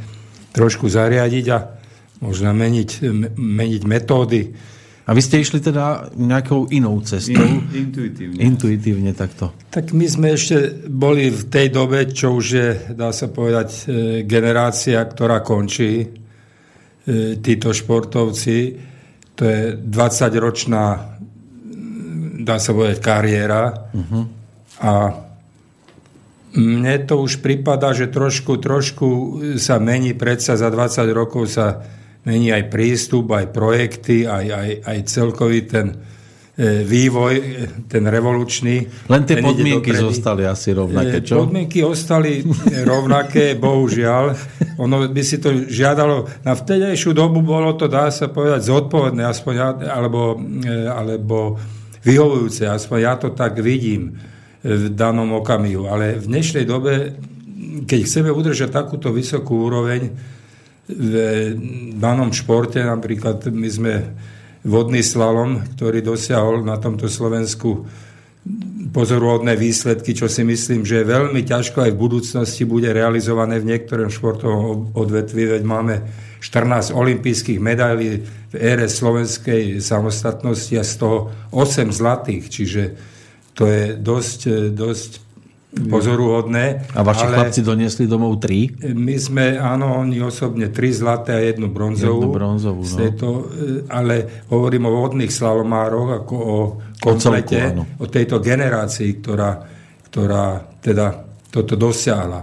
trošku zariadiť a možno meniť, meniť metódy, a vy ste išli teda nejakou inou cestou? Intuitívne. Intuitívne takto. Tak my sme ešte boli v tej dobe, čo už je, dá sa povedať, e, generácia, ktorá končí. E, títo športovci, to je 20-ročná, dá sa povedať, kariéra. Uh-huh. A mne to už prípada, že trošku, trošku sa mení, predsa za 20 rokov sa mení aj prístup, aj projekty, aj, aj, aj celkový ten E, vývoj, e, ten revolučný. Len tie podmienky zostali asi rovnaké, e, čo? Podmienky ostali rovnaké, bohužiaľ. Ono by si to žiadalo, na vtedejšiu dobu bolo to, dá sa povedať, zodpovedné, aspoň alebo, alebo vyhovujúce, aspoň ja to tak vidím v danom okamihu. Ale v dnešnej dobe, keď chceme udržať takúto vysokú úroveň v danom športe, napríklad my sme vodný slalom, ktorý dosiahol na tomto Slovensku pozoruhodné výsledky, čo si myslím, že veľmi ťažko aj v budúcnosti bude realizované v niektorom športovom odvetvi, veď máme 14 olympijských medailí v ére slovenskej samostatnosti a z toho 8 zlatých, čiže to je dosť, dosť pozoruhodné. A vaši ale chlapci doniesli domov tri? My sme, áno, oni osobne tri zlaté a jednu bronzovú. Jednu bronzovú, no. Tejto, e, ale hovorím o vodných slalomároch, ako o komplete, o, celku, o tejto generácii, ktorá, ktorá teda toto dosiahla.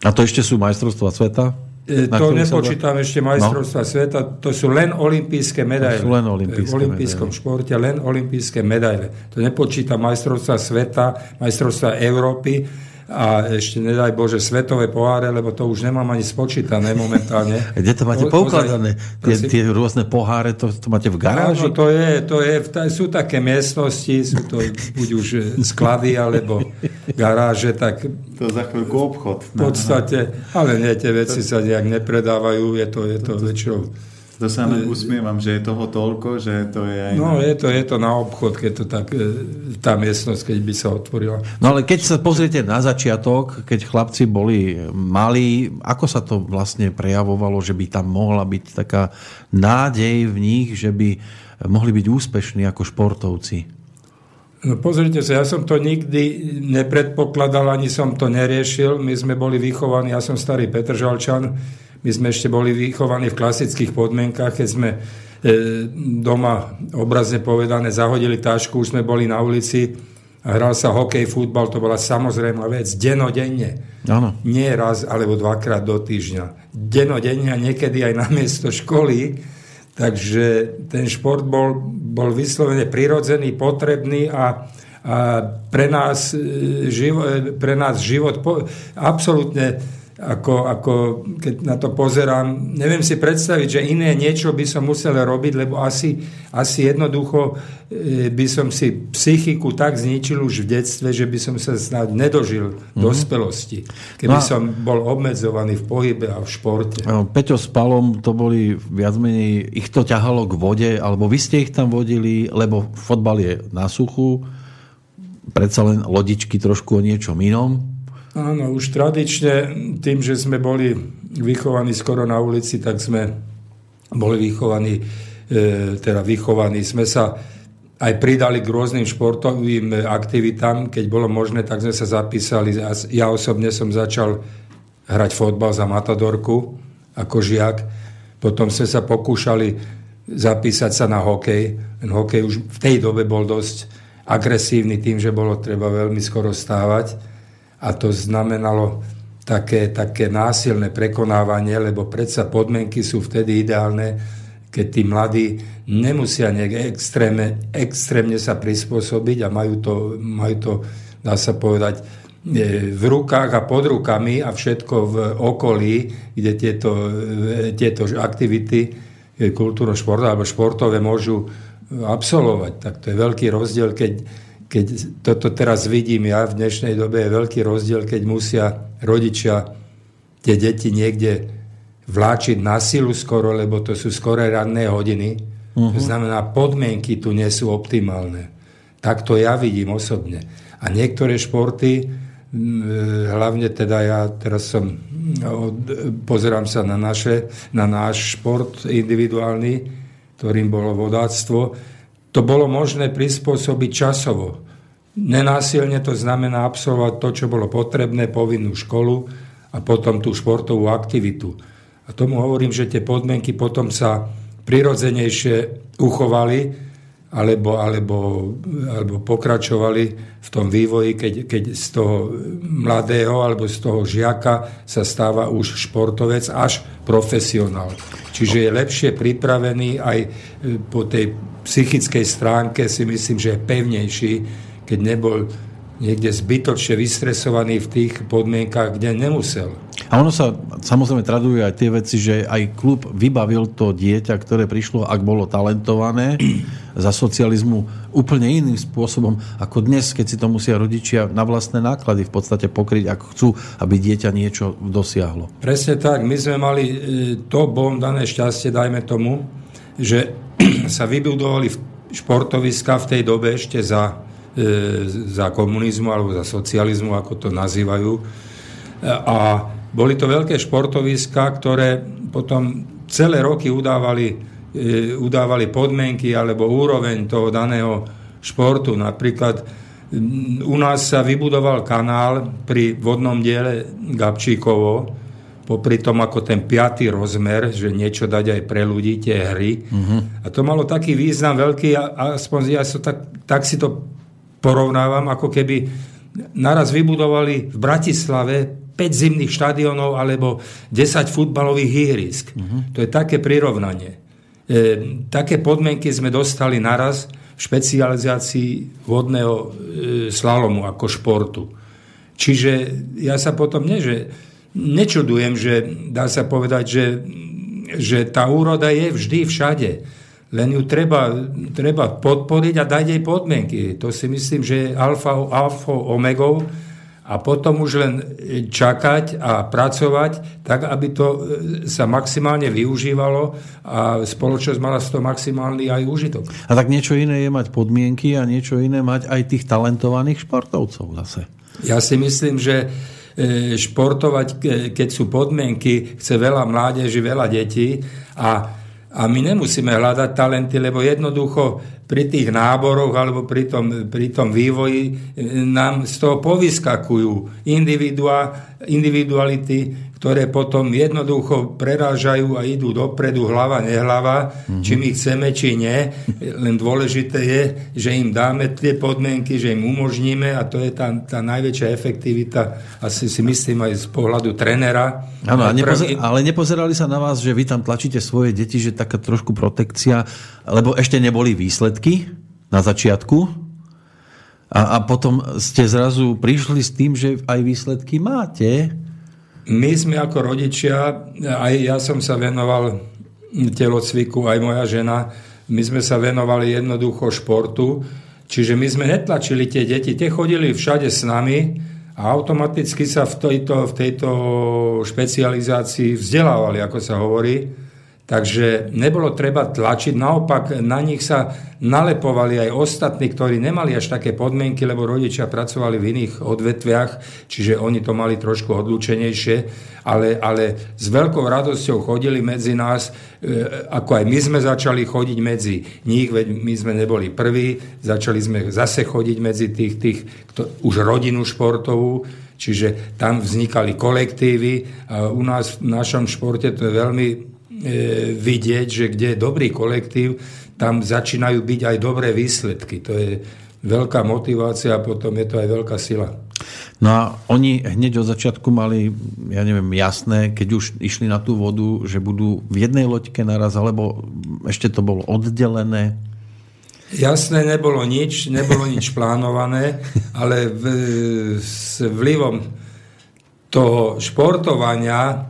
A to ešte sú majstrovstvá sveta? E, to nepočítam sa... ešte majstrovstva no. sveta, to sú len olympijské medaile. To sú len olympijské v olympijskom medaile. športe len olympijské medaile. To nepočítam majstrovstva sveta, majstrovstva Európy a ešte nedaj Bože svetové poháre, lebo to už nemám ani spočítané momentálne. Kde to máte poukladané? Tie, tie rôzne poháre, to, to máte v garáži? Áno, to je, to je, sú také miestnosti, sú to buď už sklady, alebo garáže, tak... To za chvíľku obchod. V podstate, ale nie, tie veci sa nejak nepredávajú, je to, je to väčšinou to sa len usmievam, že je toho toľko, že to je aj... No, na... je, to, je to na obchod, keď to tak, e, tá miestnosť, keď by sa otvorila. No ale keď sa pozriete na začiatok, keď chlapci boli malí, ako sa to vlastne prejavovalo, že by tam mohla byť taká nádej v nich, že by mohli byť úspešní ako športovci? No pozrite sa, ja som to nikdy nepredpokladal, ani som to neriešil. My sme boli vychovaní, ja som starý Petržalčan, my sme ešte boli vychovaní v klasických podmienkach, keď sme e, doma obrazne povedané zahodili tašku, už sme boli na ulici a hral sa hokej, futbal, to bola samozrejmá vec, denodenne. Áno. Nie raz alebo dvakrát do týždňa. Denodenne a niekedy aj na miesto školy. Takže ten šport bol, bol vyslovene prirodzený, potrebný a, a pre, nás, e, živo, e, pre nás život po, absolútne ako, ako keď na to pozerám, neviem si predstaviť, že iné niečo by som musel robiť, lebo asi, asi jednoducho e, by som si psychiku tak zničil už v detstve, že by som sa snad nedožil mm-hmm. dospelosti, keby no, som bol obmedzovaný v pohybe a v športe. No, Peťo s Palom to boli viac menej, ich to ťahalo k vode, alebo vy ste ich tam vodili, lebo fotbal je na suchu, predsa len lodičky trošku o niečom inom, Áno, už tradične tým, že sme boli vychovaní skoro na ulici, tak sme boli vychovaní, e, teda vychovaní, sme sa aj pridali k rôznym športovým aktivitám, keď bolo možné, tak sme sa zapísali. Ja osobne som začal hrať fotbal za Matadorku ako žiak, potom sme sa pokúšali zapísať sa na hokej. Ten hokej už v tej dobe bol dosť agresívny tým, že bolo treba veľmi skoro stávať a to znamenalo také, také násilné prekonávanie, lebo predsa podmienky sú vtedy ideálne, keď tí mladí nemusia nejak extrémne, extrémne sa prispôsobiť a majú to, majú to, dá sa povedať, e, v rukách a pod rukami a všetko v okolí, kde tieto, e, tieto aktivity e, kultúrno-športové alebo športové môžu absolvovať. Tak to je veľký rozdiel, keď keď toto teraz vidím ja v dnešnej dobe, je veľký rozdiel, keď musia rodičia tie deti niekde vláčiť na silu skoro, lebo to sú skoro ranné hodiny. Uh-huh. To mhm. znamená, podmienky tu nie sú optimálne. Tak to ja vidím osobne. A niektoré športy, hlavne teda ja teraz som, pozerám sa na, naše, na náš šport individuálny, ktorým bolo vodáctvo, to bolo možné prispôsobiť časovo. Nenásilne to znamená absolvovať to, čo bolo potrebné, povinnú školu a potom tú športovú aktivitu. A tomu hovorím, že tie podmienky potom sa prirodzenejšie uchovali alebo, alebo, alebo pokračovali v tom vývoji, keď, keď z toho mladého alebo z toho žiaka sa stáva už športovec až profesionál. Čiže je lepšie pripravený aj po tej psychickej stránke si myslím, že je pevnejší, keď nebol niekde zbytočne vystresovaný v tých podmienkach, kde nemusel. A ono sa samozrejme tradujú aj tie veci, že aj klub vybavil to dieťa, ktoré prišlo, ak bolo talentované za socializmu úplne iným spôsobom ako dnes, keď si to musia rodičia na vlastné náklady v podstate pokryť, ak chcú, aby dieťa niečo dosiahlo. Presne tak. My sme mali e, to bom dané šťastie, dajme tomu, že sa vybudovali športoviska v tej dobe ešte za E, za komunizmu alebo za socializmu, ako to nazývajú. E, a boli to veľké športoviska, ktoré potom celé roky udávali, e, udávali podmienky alebo úroveň toho daného športu. Napríklad u nás sa vybudoval kanál pri vodnom diele Gabčíkovo, popri tom ako ten piatý rozmer, že niečo dať aj pre ľudí, tie hry. Uh-huh. A to malo taký význam veľký, a aspoň ja so tak, tak si to porovnávam, ako keby naraz vybudovali v Bratislave 5 zimných štadionov alebo 10 futbalových ihrisk. Uh-huh. To je také prirovnanie. E, také podmienky sme dostali naraz v špecializácii vodného e, slalomu ako športu. Čiže ja sa potom nie, že nečudujem, že dá sa povedať, že, že tá úroda je vždy všade len ju treba, treba podporiť a dať jej podmienky. To si myslím, že je alfa, alfa omegou a potom už len čakať a pracovať tak, aby to e, sa maximálne využívalo a spoločnosť mala z toho maximálny aj užitok. A tak niečo iné je mať podmienky a niečo iné mať aj tých talentovaných športovcov zase. Ja si myslím, že športovať, keď sú podmienky, chce veľa mládeži, veľa detí a a my nemusíme hľadať talenty, lebo jednoducho pri tých náboroch alebo pri tom, pri tom vývoji e, nám z toho povyskakujú individuality, ktoré potom jednoducho prerážajú a idú dopredu hlava, nehlava, mm-hmm. či my chceme, či nie. Len dôležité je, že im dáme tie podmienky, že im umožníme a to je tá, tá najväčšia efektivita, asi si myslím aj z pohľadu trenera. Áno, nepozer- ale nepozerali sa na vás, že vy tam tlačíte svoje deti, že taká trošku protekcia, lebo ešte neboli výsledky na začiatku, a, a potom ste zrazu prišli s tým, že aj výsledky máte my sme ako rodičia, aj ja som sa venoval telocviku, aj moja žena, my sme sa venovali jednoducho športu, čiže my sme netlačili tie deti, tie chodili všade s nami a automaticky sa v tejto, v tejto špecializácii vzdelávali, ako sa hovorí. Takže nebolo treba tlačiť, naopak na nich sa nalepovali aj ostatní, ktorí nemali až také podmienky, lebo rodičia pracovali v iných odvetviach, čiže oni to mali trošku odlúčenejšie, ale, ale s veľkou radosťou chodili medzi nás, e, ako aj my sme začali chodiť medzi nich, veď my sme neboli prví, začali sme zase chodiť medzi tých, tých kto, už rodinu športovú, čiže tam vznikali kolektívy u nás v našom športe to je veľmi vidieť, že kde je dobrý kolektív, tam začínajú byť aj dobré výsledky. To je veľká motivácia a potom je to aj veľká sila. No a oni hneď od začiatku mali, ja neviem, jasné, keď už išli na tú vodu, že budú v jednej loďke naraz, alebo ešte to bolo oddelené? Jasné, nebolo nič, nebolo nič plánované, ale v, s vlivom toho športovania E,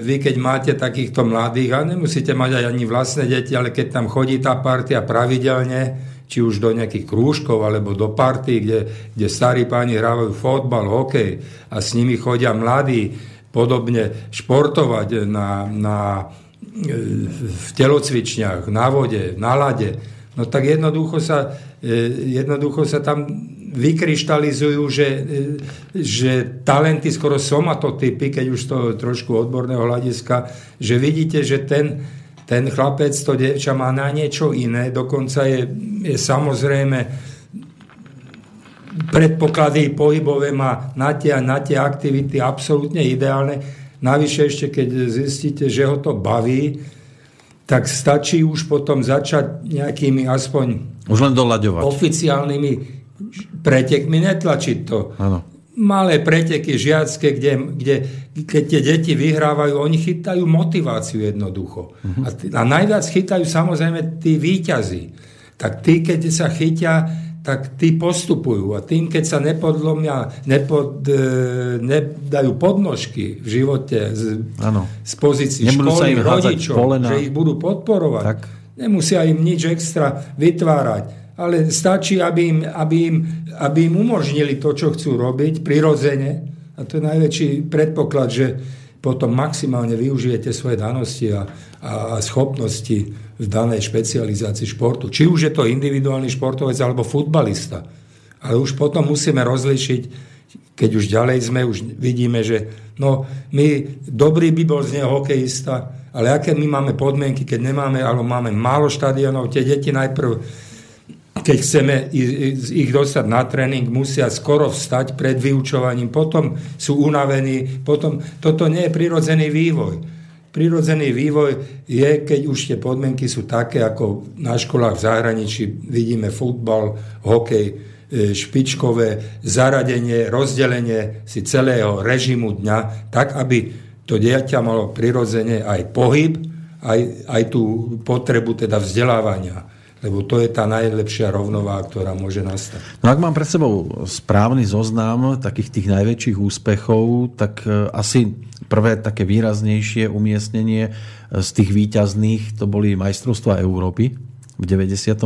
vy keď máte takýchto mladých, a nemusíte mať aj ani vlastné deti, ale keď tam chodí tá partia pravidelne, či už do nejakých krúžkov alebo do party, kde, kde starí páni hrávajú fotbal, hokej a s nimi chodia mladí podobne športovať na, na, e, v telocvičniach, na vode, na lade, no tak jednoducho sa, e, jednoducho sa tam vykryštalizujú, že, že talenty, skoro somatotypy, keď už to trošku odborného hľadiska, že vidíte, že ten, ten chlapec, to devča má na niečo iné, dokonca je, je samozrejme predpoklady pohybové má na tie, na tie aktivity absolútne ideálne. Navyše ešte, keď zistíte, že ho to baví, tak stačí už potom začať nejakými aspoň už len doľaďovať. oficiálnymi pretekmi, netlačiť to. Áno. Malé preteky žiacké, kde, kde keď tie deti vyhrávajú, oni chytajú motiváciu jednoducho. Uh-huh. A, a najviac chytajú samozrejme tí výťazí. Tak tí, keď sa chytia, tak tí postupujú. A tým, keď sa nepodlomia, nepod, e, nedajú podnožky v živote z, z pozícií Nebudú školy, rodičov, polena. že ich budú podporovať, Tak. nemusia im nič extra vytvárať. Ale stačí, aby im, aby, im, aby im umožnili to, čo chcú robiť, prirodzene. A to je najväčší predpoklad, že potom maximálne využijete svoje danosti a, a schopnosti v danej špecializácii športu. Či už je to individuálny športovec alebo futbalista. Ale už potom musíme rozlišiť, keď už ďalej sme, už vidíme, že no, my, dobrý by bol z neho hokejista, ale aké my máme podmienky, keď nemáme, alebo máme málo štadionov, tie deti najprv keď chceme ich dostať na tréning, musia skoro vstať pred vyučovaním, potom sú unavení, potom toto nie je prirodzený vývoj. Prirodzený vývoj je, keď už tie podmienky sú také, ako na školách v zahraničí vidíme futbal, hokej, e, špičkové zaradenie, rozdelenie si celého režimu dňa, tak, aby to dieťa malo prirodzene aj pohyb, aj, aj tú potrebu teda vzdelávania lebo to je tá najlepšia rovnováha, ktorá môže nastať. No ak mám pred sebou správny zoznam takých tých najväčších úspechov, tak e, asi prvé také výraznejšie umiestnenie e, z tých výťazných to boli majstrovstvá Európy v 98.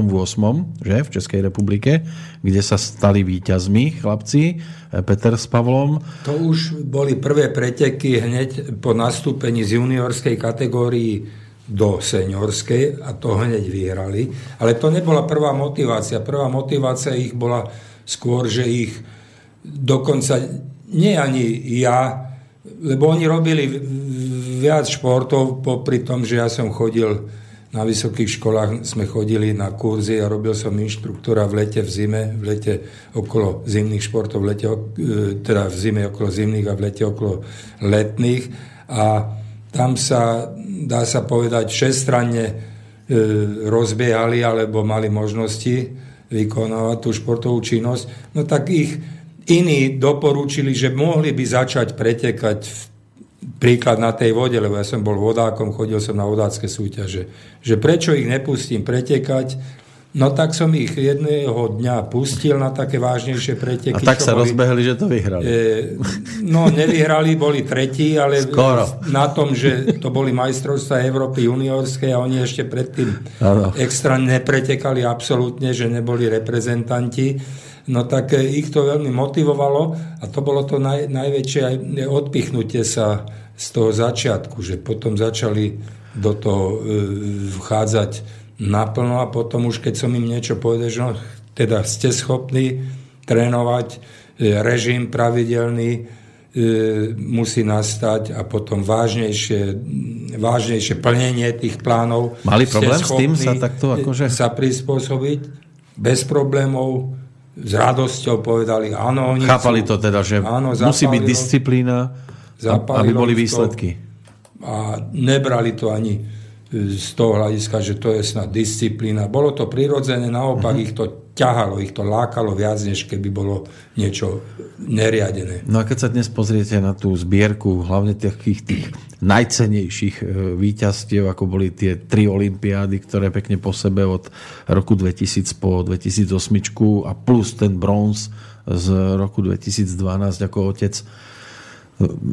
Že, v Českej republike, kde sa stali výťazmi chlapci e, Peter s Pavlom. To už boli prvé preteky hneď po nastúpení z juniorskej kategórii do seniorskej a to hneď vyhrali. Ale to nebola prvá motivácia. Prvá motivácia ich bola skôr, že ich dokonca nie ani ja, lebo oni robili viac športov popri tom, že ja som chodil na vysokých školách sme chodili na kurzy a robil som inštruktora v lete, v zime, v lete okolo zimných športov, v lete, e, teda v zime okolo zimných a v lete okolo letných. A tam sa, dá sa povedať, všestranne e, rozbiehali alebo mali možnosti vykonávať tú športovú činnosť, no tak ich iní doporúčili, že mohli by začať pretekať v príklad na tej vode, lebo ja som bol vodákom, chodil som na vodácké súťaže, že prečo ich nepustím pretekať, No tak som ich jedného dňa pustil na také vážnejšie preteky. A tak sa boli, rozbehli, že to vyhrali. E, no nevyhrali, boli tretí, ale Skoro. na tom, že to boli majstrovstvá Európy juniorské a oni ešte predtým ano. extra nepretekali absolútne, že neboli reprezentanti. No tak e, ich to veľmi motivovalo a to bolo to naj, najväčšie aj odpichnutie sa z toho začiatku, že potom začali do toho e, vchádzať naplno a potom už keď som im niečo povedal, že no, teda ste schopní trénovať, e, režim pravidelný e, musí nastať a potom vážnejšie, vážnejšie plnenie tých plánov. Mali problém s tým sa takto akože... Sa prispôsobiť bez problémov, s radosťou povedali áno. Oni Chápali chcú, to teda, že áno, musí byť disciplína, aby boli výsledky. A nebrali to ani z toho hľadiska, že to je snad disciplína. Bolo to prirodzené, naopak uh-huh. ich to ťahalo, ich to lákalo viac, než keby bolo niečo neriadené. No a keď sa dnes pozriete na tú zbierku, hlavne takých tých najcenejších e, víťazstiev, ako boli tie tri olympiády, ktoré pekne po sebe od roku 2000 po 2008 a plus ten bronz z roku 2012 ako otec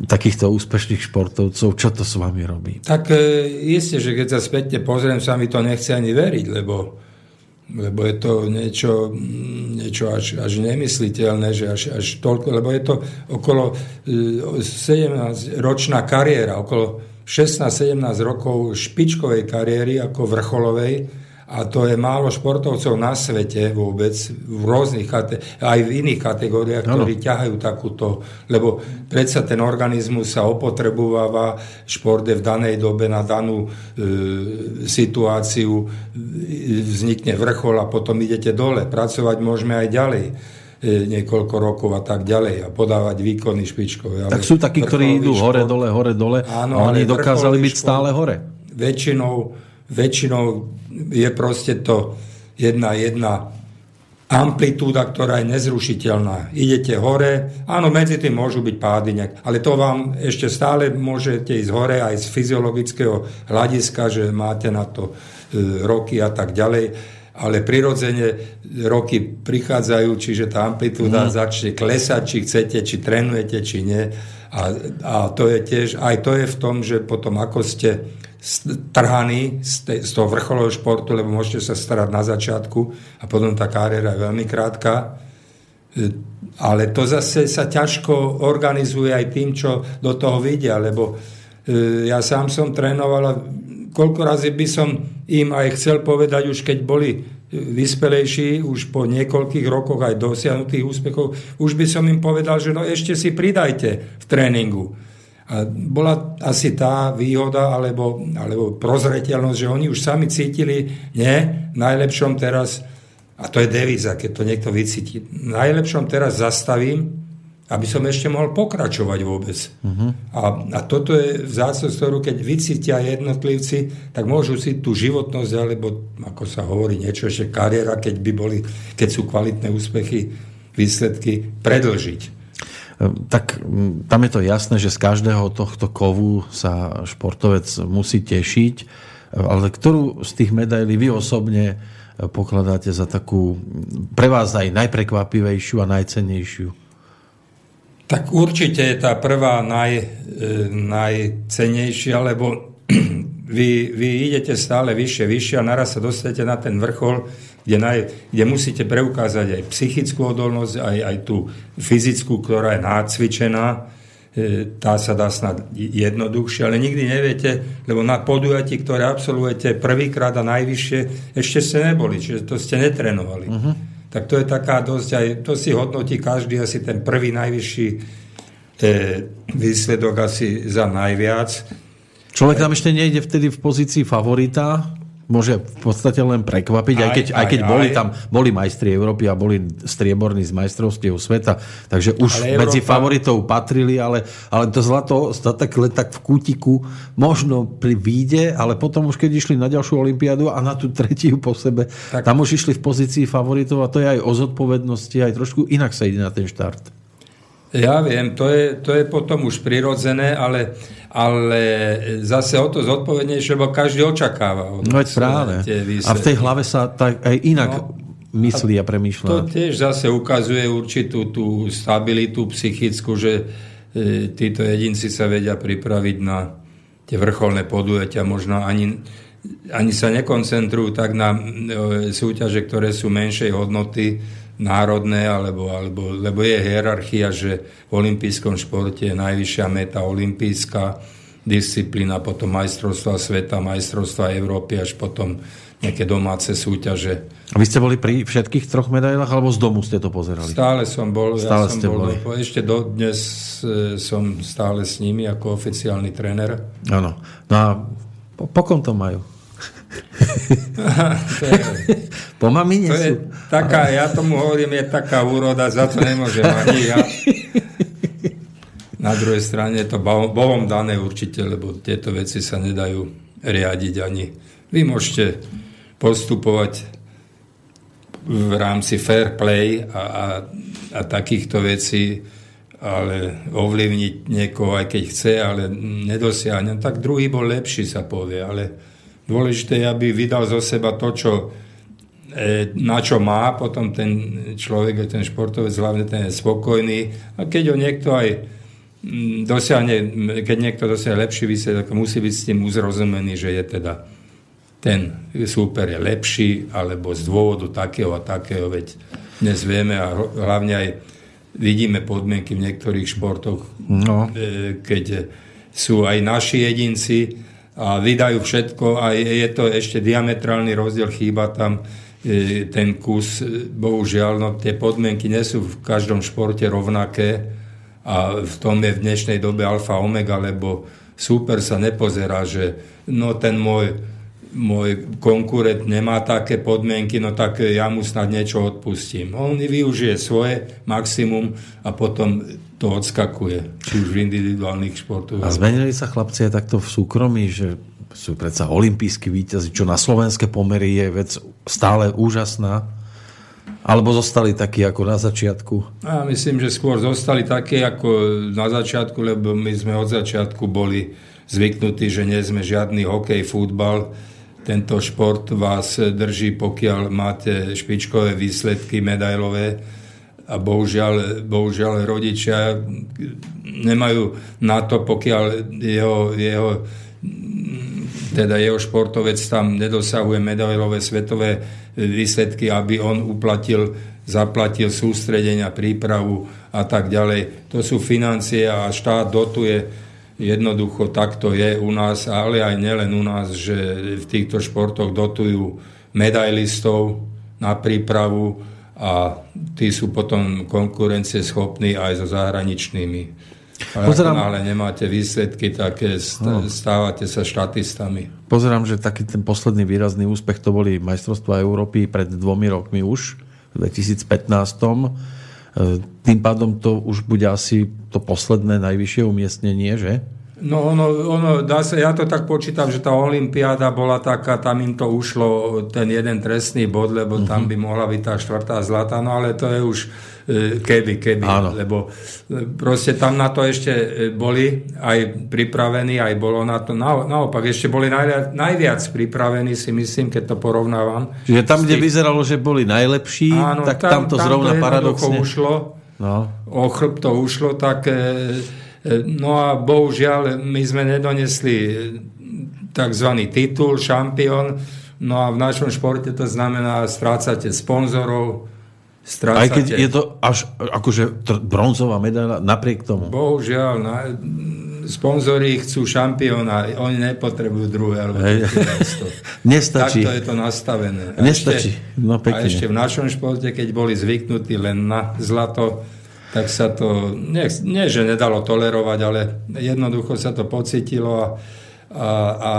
takýchto úspešných športovcov, čo to s vami robí? Tak e, isté, že keď sa späťne pozriem, sa mi to nechce ani veriť, lebo, lebo je to niečo, niečo až, až nemysliteľné, že až, až toľko, lebo je to okolo 17-ročná e, kariéra, okolo 16-17 rokov špičkovej kariéry ako vrcholovej, a to je málo športovcov na svete vôbec, v rôznych aj v iných kategóriách, ktorí ťahajú takúto, lebo predsa ten organizmus sa opotrebováva, šport je v danej dobe na danú e, situáciu, vznikne vrchol a potom idete dole. Pracovať môžeme aj ďalej e, niekoľko rokov a tak ďalej a podávať výkony špičkové. Tak sú takí, ktorí idú šport, hore, dole, hore, dole áno, a oni dokázali byť stále hore. Väčšinou väčšinou je proste to jedna, jedna amplitúda, ktorá je nezrušiteľná. Idete hore, áno, medzi tým môžu byť pády, nejak, ale to vám ešte stále môžete ísť hore aj z fyziologického hľadiska, že máte na to e, roky a tak ďalej ale prirodzene roky prichádzajú, čiže tá amplitúda mm. začne klesať, či chcete, či trénujete, či nie. A, a to je tiež, aj to je v tom, že potom ako ste trhaní z, te, z toho vrcholového športu, lebo môžete sa starať na začiatku a potom tá kariéra je veľmi krátka. E, ale to zase sa ťažko organizuje aj tým, čo do toho vidia, lebo e, ja sám som trénoval a koľko razy by som im aj chcel povedať, už keď boli vyspelejší, už po niekoľkých rokoch aj dosiahnutých úspechov, už by som im povedal, že no ešte si pridajte v tréningu. Bola asi tá výhoda alebo, alebo prozreteľnosť, že oni už sami cítili, nie, najlepšom teraz, a to je devíza, keď to niekto vycíti, najlepšom teraz zastavím, aby som ešte mohol pokračovať vôbec. Uh-huh. A, a toto je vzácnosť, ktorú keď vycítia jednotlivci, tak môžu si tú životnosť, alebo ako sa hovorí, niečo ešte kariéra, keď by boli, keď sú kvalitné úspechy, výsledky, predlžiť. Tak tam je to jasné, že z každého tohto kovu sa športovec musí tešiť, ale ktorú z tých medailí vy osobne e, pokladáte za takú pre vás aj najprekvapivejšiu a najcennejšiu? Tak určite je tá prvá naj, e, najcenejšia, lebo vy, vy idete stále vyššie, vyššie a naraz sa dostanete na ten vrchol, kde, naj, kde musíte preukázať aj psychickú odolnosť, aj, aj tú fyzickú, ktorá je nácvičená. E, tá sa dá snad jednoduchšie, ale nikdy neviete, lebo na podujatí, ktoré absolvujete prvýkrát a najvyššie, ešte ste neboli, čiže to ste netrenovali. Uh-huh tak to je taká dosť aj, to si hodnotí každý asi ten prvý najvyšší e, výsledok asi za najviac. Človek tam ešte nejde vtedy v pozícii favorita, môže v podstate len prekvapiť, aj, aj keď, aj, aj keď aj, boli tam boli majstri Európy a boli strieborní z majstrovstiev sveta, takže už Európa... medzi favoritov patrili, ale, ale to zlato tak, tak v kútiku možno pri výjde, ale potom už keď išli na ďalšiu olympiádu a na tú tretiu po sebe, tak... tam už išli v pozícii favoritov a to je aj o zodpovednosti, aj trošku inak sa ide na ten štart. Ja viem, to je, to je potom už prirodzené, ale, ale zase o to zodpovednejšie, lebo každý očakáva. No je práve. A v tej hlave sa tak aj inak no, myslí a premýšľa. To tiež zase ukazuje určitú tú stabilitu psychickú, že e, títo jedinci sa vedia pripraviť na tie vrcholné podujatia, možno ani, ani sa nekoncentrujú tak na e, súťaže, ktoré sú menšej hodnoty, národné, alebo, alebo, lebo je hierarchia, že v olympijskom športe je najvyššia meta olympijská disciplína, potom majstrovstva sveta, majstrovstva Európy, až potom nejaké domáce súťaže. A vy ste boli pri všetkých troch medailách, alebo z domu ste to pozerali? Stále som bol. Stále ja som ste bol, boli. Ešte dodnes e, som stále s nimi ako oficiálny tréner. Áno. No a po, po kom to majú? to je, po mamine to je taká, ja tomu hovorím, je taká úroda, za to nemôžem ani ja. Na druhej strane je to Bohom dané určite, lebo tieto veci sa nedajú riadiť ani. Vy môžete postupovať v rámci fair play a, a, a takýchto vecí, ale ovlivniť niekoho, aj keď chce, ale nedosiahne, tak druhý bol lepší, sa povie, ale Dôležité je, aby vydal zo seba to, čo, na čo má, potom ten človek, ten športovec, hlavne ten je spokojný. A keď ho niekto aj mm, dosiahne, keď niekto dosiahne lepší výsledok, musí byť s tým uzrozumený, že je teda ten súper je lepší, alebo z dôvodu takého a takého, veď dnes vieme a hlavne aj vidíme podmienky v niektorých športoch, no. E, keď sú aj naši jedinci, a vydajú všetko a je to ešte diametrálny rozdiel, chýba tam e, ten kus, e, bohužiaľ, no tie podmienky nie sú v každom športe rovnaké a v tom je v dnešnej dobe alfa omega, lebo super sa nepozerá, že no ten môj, môj konkurent nemá také podmienky, no tak ja mu snad niečo odpustím. On využije svoje maximum a potom to odskakuje, či už v individuálnych športoch. A zmenili sa chlapci aj takto v súkromí, že sú predsa olimpijskí víťazi, čo na slovenské pomery je vec stále úžasná. Alebo zostali takí ako na začiatku? Ja myslím, že skôr zostali takí ako na začiatku, lebo my sme od začiatku boli zvyknutí, že nie sme žiadny hokej, futbal. Tento šport vás drží, pokiaľ máte špičkové výsledky medailové a bohužiaľ, bohužiaľ rodičia nemajú na to, pokiaľ jeho, jeho, teda jeho športovec tam nedosahuje medailové svetové výsledky, aby on uplatil, zaplatil sústredenia, prípravu a tak ďalej. To sú financie a štát dotuje jednoducho takto je u nás, ale aj nielen u nás, že v týchto športoch dotujú medailistov na prípravu, a tí sú potom konkurencie schopní aj so zahraničnými. Ale Pozerám... náhle nemáte výsledky, tak stávate sa štatistami. Pozerám, že taký ten posledný výrazný úspech to boli majstrovstvá Európy pred dvomi rokmi už, v 2015. E, tým pádom to už bude asi to posledné najvyššie umiestnenie, že? No ono, ono, dá sa, ja to tak počítam, že tá Olympiáda bola taká, tam im to ušlo ten jeden trestný bod, lebo uh-huh. tam mhm. by mohla byť tá štvrtá zlata, no ale to je už e, keby, keby, Áno. lebo e, proste tam na to ešte e, boli aj pripravení, aj bolo na to, na, naopak, ešte boli najviac, najviac pripravení, si myslím, keď to porovnávam. Čiže tam, kde tých... vyzeralo, že boli najlepší, Áno, tak tam, tam to tam zrovna to paradoxne... ušlo, no. o chrb to ušlo, tak... No a bohužiaľ my sme nedonesli tzv. titul, šampión, no a v našom športe to znamená strácate sponzorov, strácate... Aj keď je to až akože bronzová medaila napriek tomu. Bohužiaľ, na, sponzori chcú šampióna, oni nepotrebujú druhé alebo miesto. Nestačí. Takto je to nastavené. Nestačí. No, pekne. A ešte v našom športe, keď boli zvyknutí len na zlato, tak sa to, nie, nie že nedalo tolerovať, ale jednoducho sa to pocitilo a, a, a,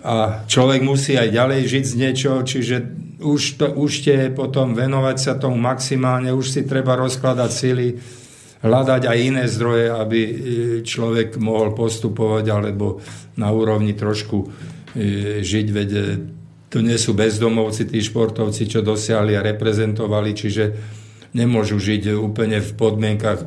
a človek musí aj ďalej žiť z niečo, čiže už, to, už tie potom venovať sa tomu maximálne, už si treba rozkladať sily, hľadať aj iné zdroje, aby e, človek mohol postupovať alebo na úrovni trošku e, žiť, veď e, to nie sú bezdomovci, tí športovci, čo dosiahli a reprezentovali, čiže nemôžu žiť úplne v podmienkach.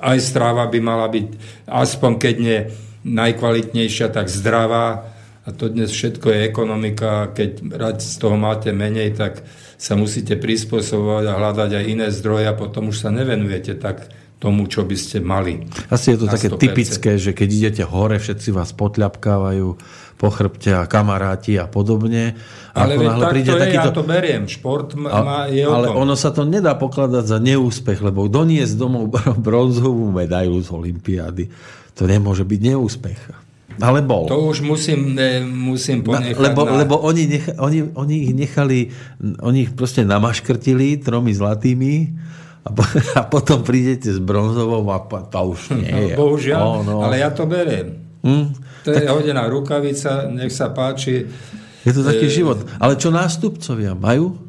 Aj stráva by mala byť aspoň keď nie najkvalitnejšia, tak zdravá. A to dnes všetko je ekonomika. Keď rať z toho máte menej, tak sa musíte prispôsobovať a hľadať aj iné zdroje a potom už sa nevenujete tak tomu, čo by ste mali. Asi je to také 100%. typické, že keď idete hore, všetci vás potľapkávajú po chrbte a kamaráti a podobne. Ale ako tak príde to je, takýto... ja to beriem. Šport má, je o Ale tom. ono sa to nedá pokladať za neúspech, lebo doniesť domov bronzovú medailu z Olympiády, to nemôže byť neúspech. Ale bol. To už musím, ne, musím ponechať. Lebo, na... lebo oni, necha, oni, oni ich nechali, oni ich proste namaškrtili tromi zlatými a, po, a potom prídete s bronzovou a to už nie je. No, bohužiaľ, oh, no. ale ja to beriem. Hm? To je tak... hodená rukavica, nech sa páči. Je to taký e... život. Ale čo nástupcovia majú?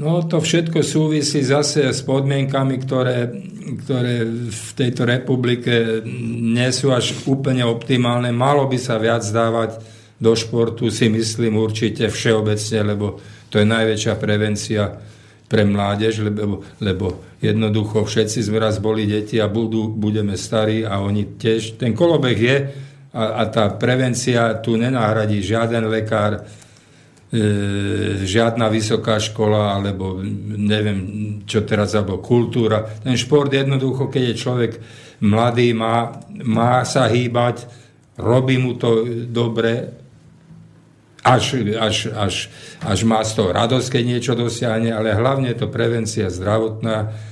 No to všetko súvisí zase s podmienkami, ktoré, ktoré v tejto republike nie sú až úplne optimálne. Malo by sa viac dávať do športu, si myslím určite všeobecne, lebo to je najväčšia prevencia pre mládež, lebo, lebo jednoducho všetci sme raz boli deti a budú, budeme starí a oni tiež. Ten kolobeh je, a, a tá prevencia tu nenahradí žiaden lekár, žiadna vysoká škola, alebo neviem, čo teraz, alebo kultúra. Ten šport jednoducho, keď je človek mladý, má, má sa hýbať, robí mu to dobre, až, až, až, až má z toho radosť, keď niečo dosiahne, ale hlavne je to prevencia zdravotná, E,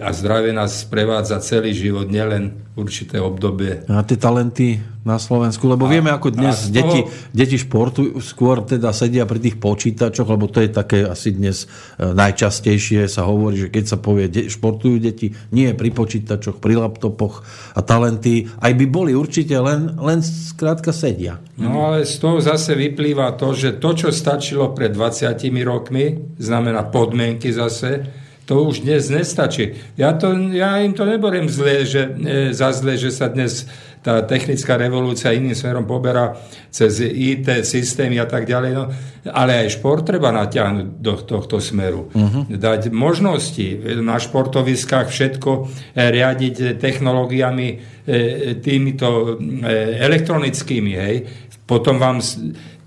a zdravie nás sprevádza celý život, nielen určité obdobie. A tie talenty na Slovensku, lebo a, vieme, ako dnes toho... deti, deti športu skôr teda sedia pri tých počítačoch, lebo to je také asi dnes e, najčastejšie sa hovorí, že keď sa povie, de, športujú deti, nie pri počítačoch, pri laptopoch a talenty, aj by boli určite len, len skrátka sedia. No ale z toho zase vyplýva to, že to, čo stačilo pred 20 rokmi, znamená podmienky zase, To už dnes nestačí. Ja, to, ja im to neboriem zle, že, e, za zle, že sa dnes tá technická revolúcia iným smerom poberá cez IT systémy a tak ďalej. No, ale aj šport treba natiahnuť do tohto smeru. Uh-huh. Dať možnosti na športoviskách všetko eh, riadiť technológiami eh, týmito eh, elektronickými. Hej. Potom vám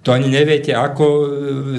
to ani neviete, ako e,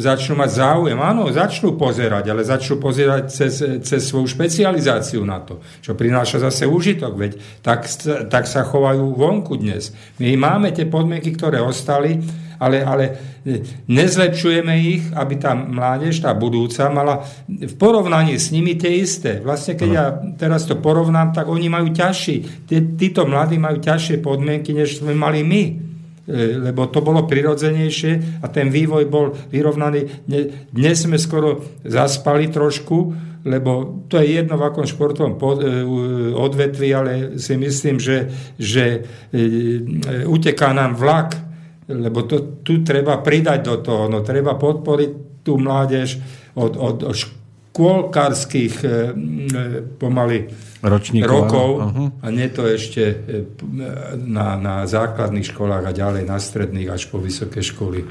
začnú mať záujem. Áno, začnú pozerať, ale začnú pozerať cez, cez svoju špecializáciu na to, čo prináša zase užitok, veď tak, tak sa chovajú vonku dnes. My máme tie podmienky, ktoré ostali, ale, ale e, nezlepšujeme ich, aby tá mládež, tá budúca, mala v porovnaní s nimi tie isté. Vlastne, keď ja teraz to porovnám, tak oni majú ťažší, tí, títo mladí majú ťažšie podmienky, než sme mali my. E, lebo to bolo prirodzenejšie a ten vývoj bol vyrovnaný. Dnes sme skoro zaspali trošku, lebo to je jedno v akom športovom e, odvetvi, ale si myslím, že, že e, uteká nám vlak, lebo to, tu treba pridať do toho, no treba podporiť tú mládež od, od škôlkarských pomaly Ročníkov, rokov uh-huh. a nie to ešte e, na, na základných školách a ďalej na stredných až po vysoké školy.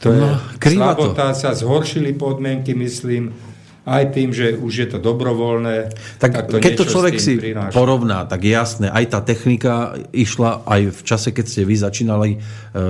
To no, je slabota, sa zhoršili podmienky, myslím, aj tým, že už je to dobrovoľné. Tak, tak to keď to človek si prináša. porovná, tak jasné, aj tá technika išla aj v čase, keď ste vy začínali, e,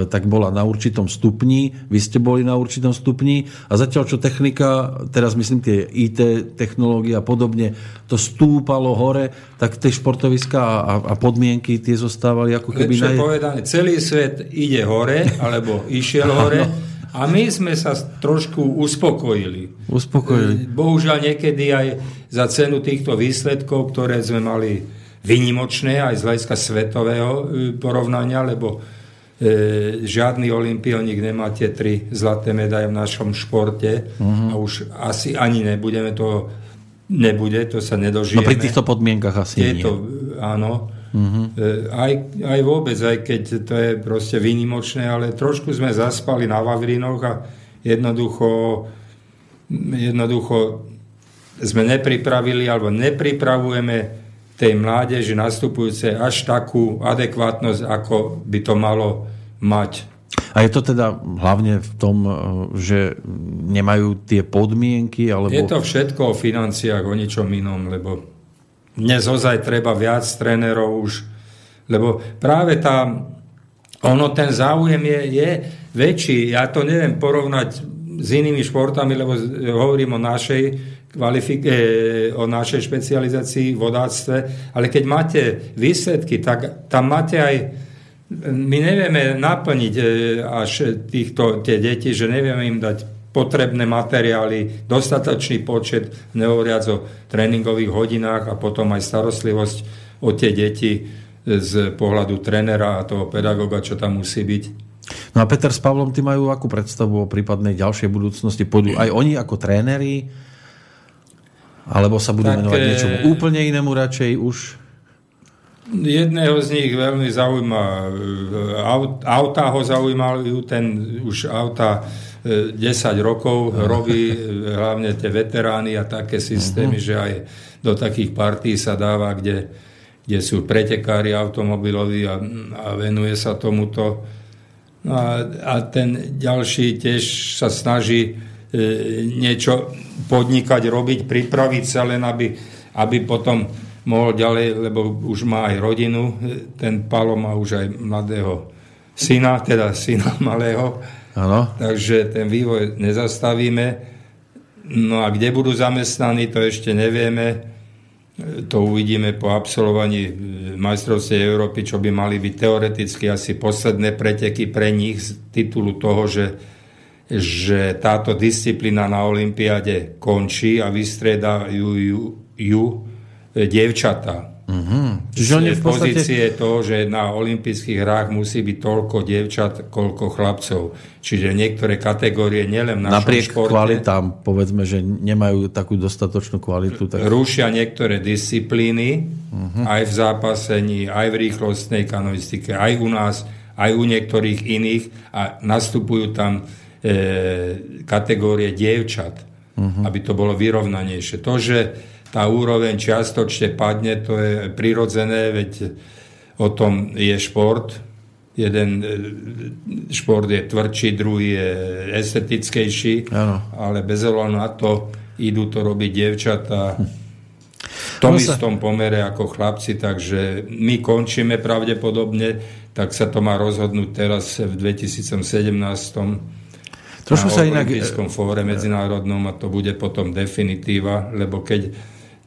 tak bola na určitom stupni, vy ste boli na určitom stupni a zatiaľ, čo technika, teraz myslím tie IT technológie a podobne, to stúpalo hore, tak tie športoviska a, a podmienky tie zostávali ako keby... Lepšie naj... povedané, celý svet ide hore, alebo išiel hore, a my sme sa trošku uspokojili. Uspokojili. E, bohužiaľ niekedy aj za cenu týchto výsledkov, ktoré sme mali vynimočné aj z hľadiska svetového e, porovnania, lebo e, žiadny olimpionik nemá tie tri zlaté medaje v našom športe uh-huh. a už asi ani nebudeme to nebude, to sa nedožijeme. No pri týchto podmienkach asi Tieto, nie. Áno. Uh-huh. Aj, aj vôbec, aj keď to je proste výnimočné, ale trošku sme zaspali na Vavrinoch a jednoducho, jednoducho sme nepripravili alebo nepripravujeme tej mládeži nastupujúce až takú adekvátnosť, ako by to malo mať. A je to teda hlavne v tom, že nemajú tie podmienky? Alebo... Je to všetko o financiách, o ničom inom, lebo dnes ozaj treba viac trénerov už, lebo práve tá, ono, ten záujem je, je väčší. Ja to neviem porovnať s inými športami, lebo hovorím o našej kvalifik- e, o našej špecializácii v vodáctve, ale keď máte výsledky, tak tam máte aj my nevieme naplniť e, až týchto, tie deti, že nevieme im dať potrebné materiály, dostatočný počet, nehovoriac o tréningových hodinách a potom aj starostlivosť o tie deti z pohľadu trénera a toho pedagóga, čo tam musí byť. No a Peter s Pavlom, ty majú akú predstavu o prípadnej ďalšej budúcnosti? Pôjdu aj oni ako tréneri? Alebo sa budú tak, venovať niečomu úplne inému radšej už? Jedného z nich veľmi zaujíma auta ho zaujímajú, ten už auta 10 rokov robí hlavne tie veterány a také systémy, uh-huh. že aj do takých partí sa dáva, kde, kde sú pretekári automobiloví a, a venuje sa tomuto. No a, a ten ďalší tiež sa snaží e, niečo podnikať, robiť, pripraviť sa len, aby, aby potom mohol ďalej, lebo už má aj rodinu, ten Palo má už aj mladého syna, teda syna malého, Ano. Takže ten vývoj nezastavíme. No a kde budú zamestnaní, to ešte nevieme. To uvidíme po absolvovaní majstrovstiev Európy, čo by mali byť teoreticky asi posledné preteky pre nich z titulu toho, že, že táto disciplína na Olympiáde končí a vystriedajú ju, ju dievčatá. Mm-hmm. Čiže oni v podstate... pozície to, že na olympijských hrách musí byť toľko dievčat, koľko chlapcov. Čiže niektoré kategórie, nielen v našom Napriek športe... kvalitám, povedzme, že nemajú takú dostatočnú kvalitu. Tak... Rušia niektoré disciplíny, mm-hmm. aj v zápasení, aj v rýchlostnej kanoistike, aj u nás, aj u niektorých iných a nastupujú tam e, kategórie dievčat. uh-huh. aby to bolo vyrovnanejšie. To, že tá úroveň čiastočne padne, to je prirodzené, veď o tom je šport. Jeden e, šport je tvrdší, druhý je estetickejší, ano. ale bez ohľadu na to idú to robiť dievčatá v tom no istom pomere ako chlapci, takže my končíme pravdepodobne, tak sa to má rozhodnúť teraz v 2017 Trošku sa inak... fóre medzinárodnom a to bude potom definitíva, lebo keď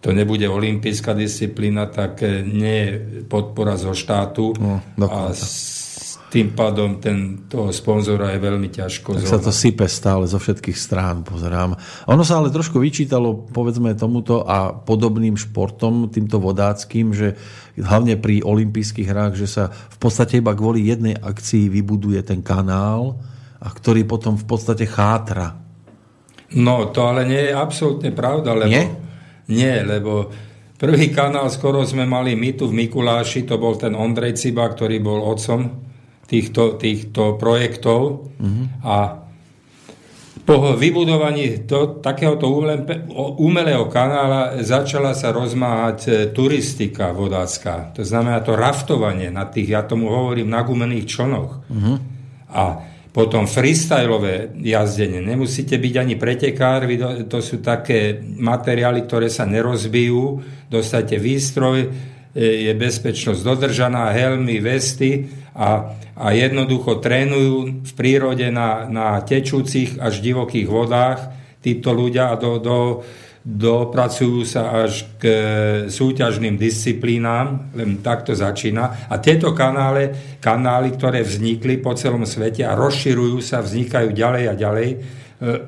to nebude olimpijská disciplína, tak eh, nie je podpora zo štátu no, a s tým pádom ten, toho sponzora je veľmi ťažko. Tak sa to sype stále zo všetkých strán, pozerám. Ono sa ale trošku vyčítalo, povedzme tomuto a podobným športom, týmto vodáckým, že hlavne pri olympijských hrách, že sa v podstate iba kvôli jednej akcii vybuduje ten kanál, a ktorý potom v podstate chátra. No, to ale nie je absolútne pravda, lebo... Nie? Nie, lebo prvý kanál skoro sme mali my tu v Mikuláši, to bol ten Ondrej Ciba, ktorý bol otcom týchto, týchto projektov uh-huh. a po vybudovaní to, takéhoto umelého kanála začala sa rozmáhať e, turistika vodácká. To znamená to raftovanie na tých, ja tomu hovorím, na gumených člnoch. Uh-huh. A potom freestyleové jazdenie. Nemusíte byť ani pretekár, to sú také materiály, ktoré sa nerozbijú, dostate výstroj, e, je bezpečnosť dodržaná, helmy, vesty a, a jednoducho trénujú v prírode na, na tečúcich až divokých vodách títo ľudia a do, do, dopracujú sa až k súťažným disciplínám, len takto začína. A tieto kanály, kanály, ktoré vznikli po celom svete a rozširujú sa, vznikajú ďalej a ďalej, e,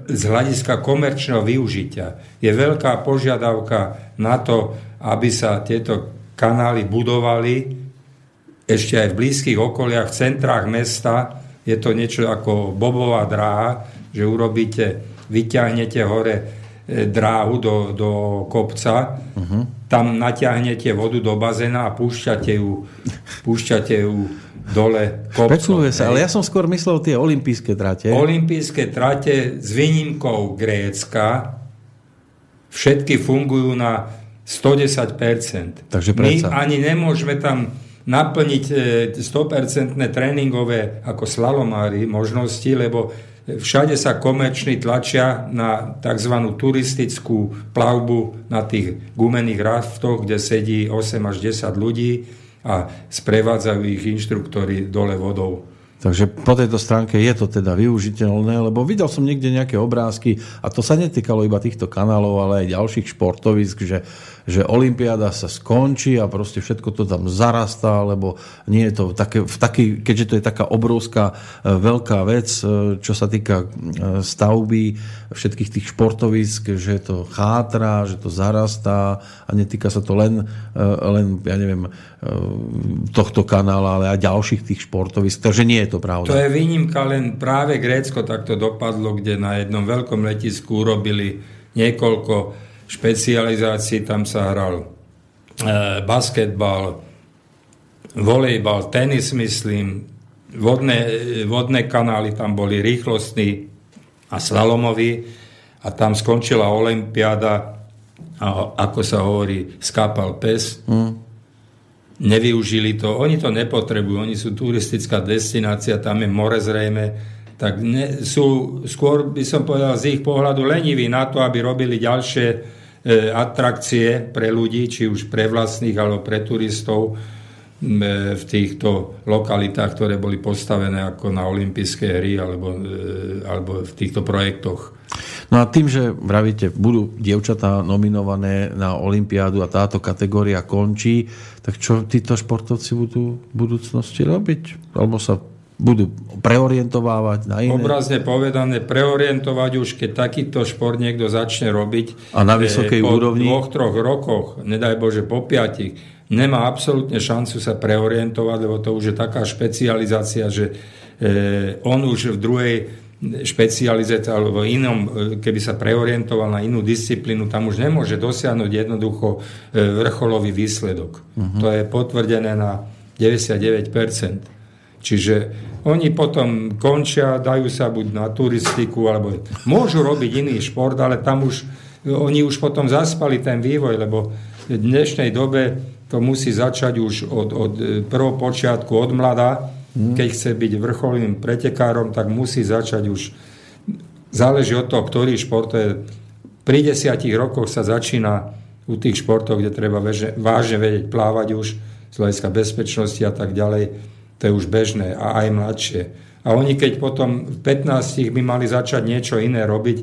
z hľadiska komerčného využitia. Je veľká požiadavka na to, aby sa tieto kanály budovali ešte aj v blízkych okoliach, v centrách mesta. Je to niečo ako bobová dráha, že urobíte, vyťahnete hore dráhu do, do kopca, uh-huh. tam natiahnete vodu do bazéna a púšťate ju, púšťate ju dole kopcom. Sa, ale ja som skôr myslel tie olympijské trate. Olympijské trate s výnimkou Grécka všetky fungujú na 110%. Takže predsa. My ani nemôžeme tam naplniť 100% e, tréningové ako slalomári možnosti, lebo Všade sa komerční tlačia na tzv. turistickú plavbu na tých gumených raftoch, kde sedí 8 až 10 ľudí a sprevádzajú ich inštruktori dole vodou. Takže po tejto stránke je to teda využiteľné, lebo videl som niekde nejaké obrázky a to sa netýkalo iba týchto kanálov, ale aj ďalších športovisk, že že Olympiáda sa skončí a proste všetko to tam zarastá, lebo nie je to také, v taký, keďže to je taká obrovská e, veľká vec, e, čo sa týka e, stavby všetkých tých športovisk, že to chátra, že to zarastá a netýka sa to len, len ja neviem, tohto kanála, ale aj ďalších tých športovisk. Takže nie je to pravda. To je výnimka, len práve Grécko takto dopadlo, kde na jednom veľkom letisku urobili niekoľko špecializácii, tam sa hral e, basketbal, volejbal, tenis, myslím, vodné, vodné kanály tam boli rýchlostní a slalomoví a tam skončila Olympiáda a ako sa hovorí, skápal pes. Mm. Nevyužili to, oni to nepotrebujú, oni sú turistická destinácia, tam je more zrejme, tak ne, sú skôr, by som povedal, z ich pohľadu leniví na to, aby robili ďalšie e, atrakcie pre ľudí, či už pre vlastných alebo pre turistov e, v týchto lokalitách, ktoré boli postavené ako na olympijské hry alebo, e, alebo v týchto projektoch. No a tým, že vravíte, budú dievčatá nominované na Olympiádu a táto kategória končí, tak čo títo športovci budú v budúcnosti robiť? Alebo sa budú preorientovávať na iné. Obrazne povedané, preorientovať už, keď takýto šport niekto začne robiť a na vysokej po úrovni? dvoch, troch rokoch, nedaj Bože po piatich, nemá absolútne šancu sa preorientovať, lebo to už je taká špecializácia, že e, on už v druhej špecializácii alebo inom, e, keby sa preorientoval na inú disciplínu, tam už nemôže dosiahnuť jednoducho e, vrcholový výsledok. Uh-huh. To je potvrdené na 99%. Čiže oni potom končia, dajú sa buď na turistiku, alebo môžu robiť iný šport, ale tam už, oni už potom zaspali ten vývoj, lebo v dnešnej dobe to musí začať už od, od prvého počiatku, od mlada, hmm. Keď chce byť vrcholným pretekárom, tak musí začať už, záleží od toho, ktorý šport je. Pri desiatich rokoch sa začína u tých športov, kde treba vážne, vážne vedieť plávať už, z hľadiska bezpečnosti a tak ďalej to je už bežné a aj mladšie. A oni keď potom v 15 by mali začať niečo iné robiť,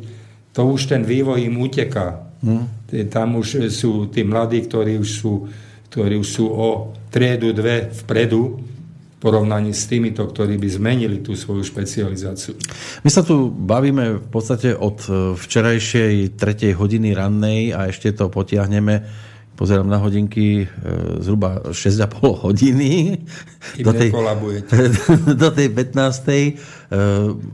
to už ten vývoj im uteká. Hmm. Tam už sú tí mladí, ktorí už sú, ktorí už sú o triedu, dve vpredu, porovnaní s týmito, ktorí by zmenili tú svoju špecializáciu. My sa tu bavíme v podstate od včerajšej tretej hodiny rannej a ešte to potiahneme pozerám na hodinky e, zhruba 6,5 hodiny do tej, do tej 15. E,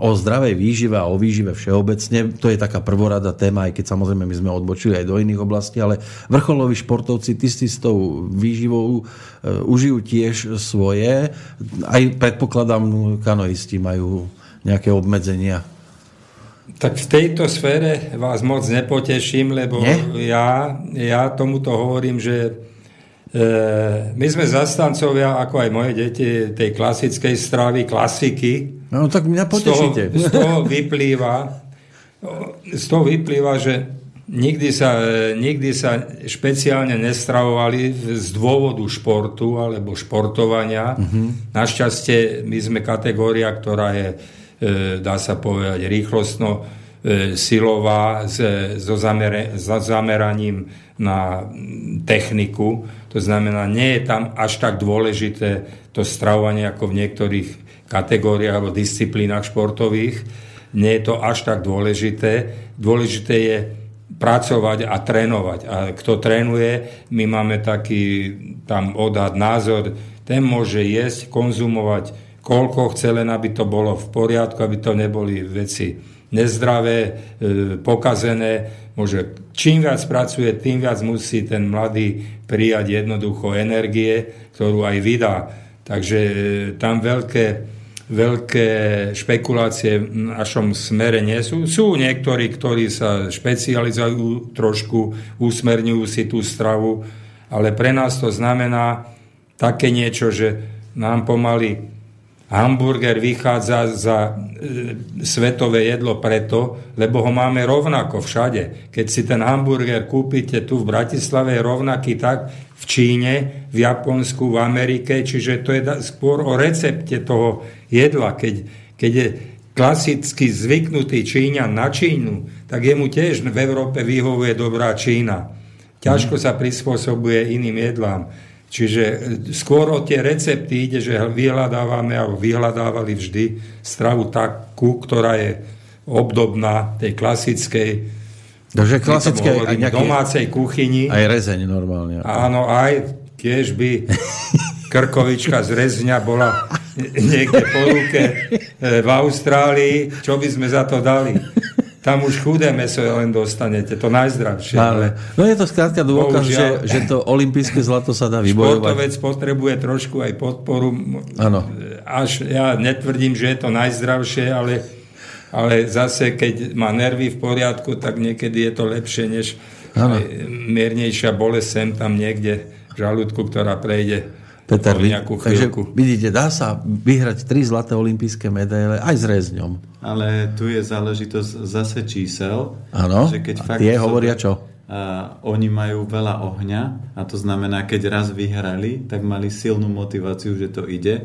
o zdravej výžive a o výžive všeobecne. To je taká prvorada téma, aj keď samozrejme my sme odbočili aj do iných oblastí, ale vrcholoví športovci, ty si s tou výživou e, užijú tiež svoje. Aj predpokladám, kanoisti majú nejaké obmedzenia tak v tejto sfére vás moc nepoteším, lebo Nie? ja, ja tomuto hovorím, že e, my sme zastancovia, ako aj moje deti, tej klasickej stravy, klasiky. No tak mňa potešíte. Z toho, z toho vyplýva, z toho vyplýva, že nikdy sa, nikdy sa špeciálne nestravovali z dôvodu športu alebo športovania. Uh-huh. Našťastie my sme kategória, ktorá je E, dá sa povedať, rýchlostno e, silová so, zameraním na techniku. To znamená, nie je tam až tak dôležité to stravovanie ako v niektorých kategóriách alebo disciplínach športových. Nie je to až tak dôležité. Dôležité je pracovať a trénovať. A kto trénuje, my máme taký tam odhad, názor, ten môže jesť, konzumovať koľko chce, len aby to bolo v poriadku, aby to neboli veci nezdravé, e, pokazené. Môže, čím viac pracuje, tým viac musí ten mladý prijať jednoducho energie, ktorú aj vydá. Takže e, tam veľké, veľké špekulácie v našom smere nie sú. Sú niektorí, ktorí sa špecializujú trošku, usmerňujú si tú stravu, ale pre nás to znamená také niečo, že nám pomaly Hamburger vychádza za e, svetové jedlo preto, lebo ho máme rovnako všade. Keď si ten hamburger kúpite tu v Bratislave, je rovnaký tak v Číne, v Japonsku, v Amerike, čiže to je skôr o recepte toho jedla. Keď, keď je klasicky zvyknutý Číňan na Čínu, tak jemu tiež v Európe vyhovuje dobrá Čína. Ťažko sa prispôsobuje iným jedlám. Čiže e, skôr o tie recepty ide, že vyhľadávame alebo vyhľadávali vždy stravu takú, ktorá je obdobná tej klasickej Takže klasické aj nejaké, domácej kuchyni. Aj rezeň normálne. Áno, aj tiež by krkovička z rezňa bola niekde po ruke e, v Austrálii. Čo by sme za to dali? Tam už chudé meso len dostanete, to najzdravšie. Ale, no je to skrátka dôkaz, že, že to olympijské zlato sa dá vybojovať. Športovec potrebuje trošku aj podporu. Áno. Až ja netvrdím, že je to najzdravšie, ale, ale zase, keď má nervy v poriadku, tak niekedy je to lepšie, než miernejšia bolesť sem tam niekde v žalúdku, ktorá prejde Peter, takže vidíte, dá sa vyhrať tri zlaté olympijské medaile aj s rezňom. Ale tu je záležitosť zase čísel. Áno, že keď a fakt tie hovoria čo? A oni majú veľa ohňa a to znamená, keď raz vyhrali, tak mali silnú motiváciu, že to ide.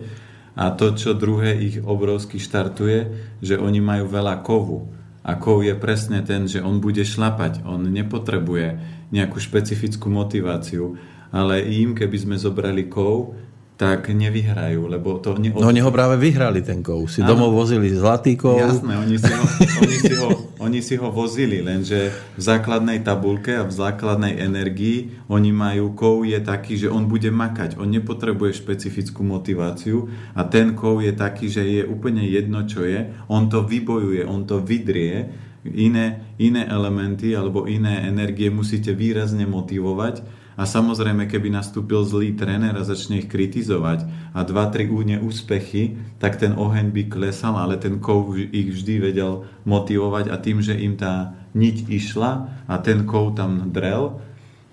A to, čo druhé ich obrovsky štartuje, že oni majú veľa kovu. A kov je presne ten, že on bude šlapať. On nepotrebuje nejakú špecifickú motiváciu ale im, keby sme zobrali kov, tak nevyhrajú, lebo to... Ne... No oni ho práve vyhrali ten kov. Si ano. domov vozili zlatý kov. Jasné, oni si, ho, oni, si ho, oni si ho vozili, lenže v základnej tabulke a v základnej energii oni majú kov je taký, že on bude makať. On nepotrebuje špecifickú motiváciu a ten kov je taký, že je úplne jedno, čo je. On to vybojuje, on to vydrie. Iné, iné elementy alebo iné energie musíte výrazne motivovať A samozrejme, keby nastúpil zlý tréner a začne ich kritizovať a dva, tri úspechy, tak ten oheň by klesal, ale ten kov ich vždy vedel motivovať a tým, že im tá niť išla a ten kov tam drel,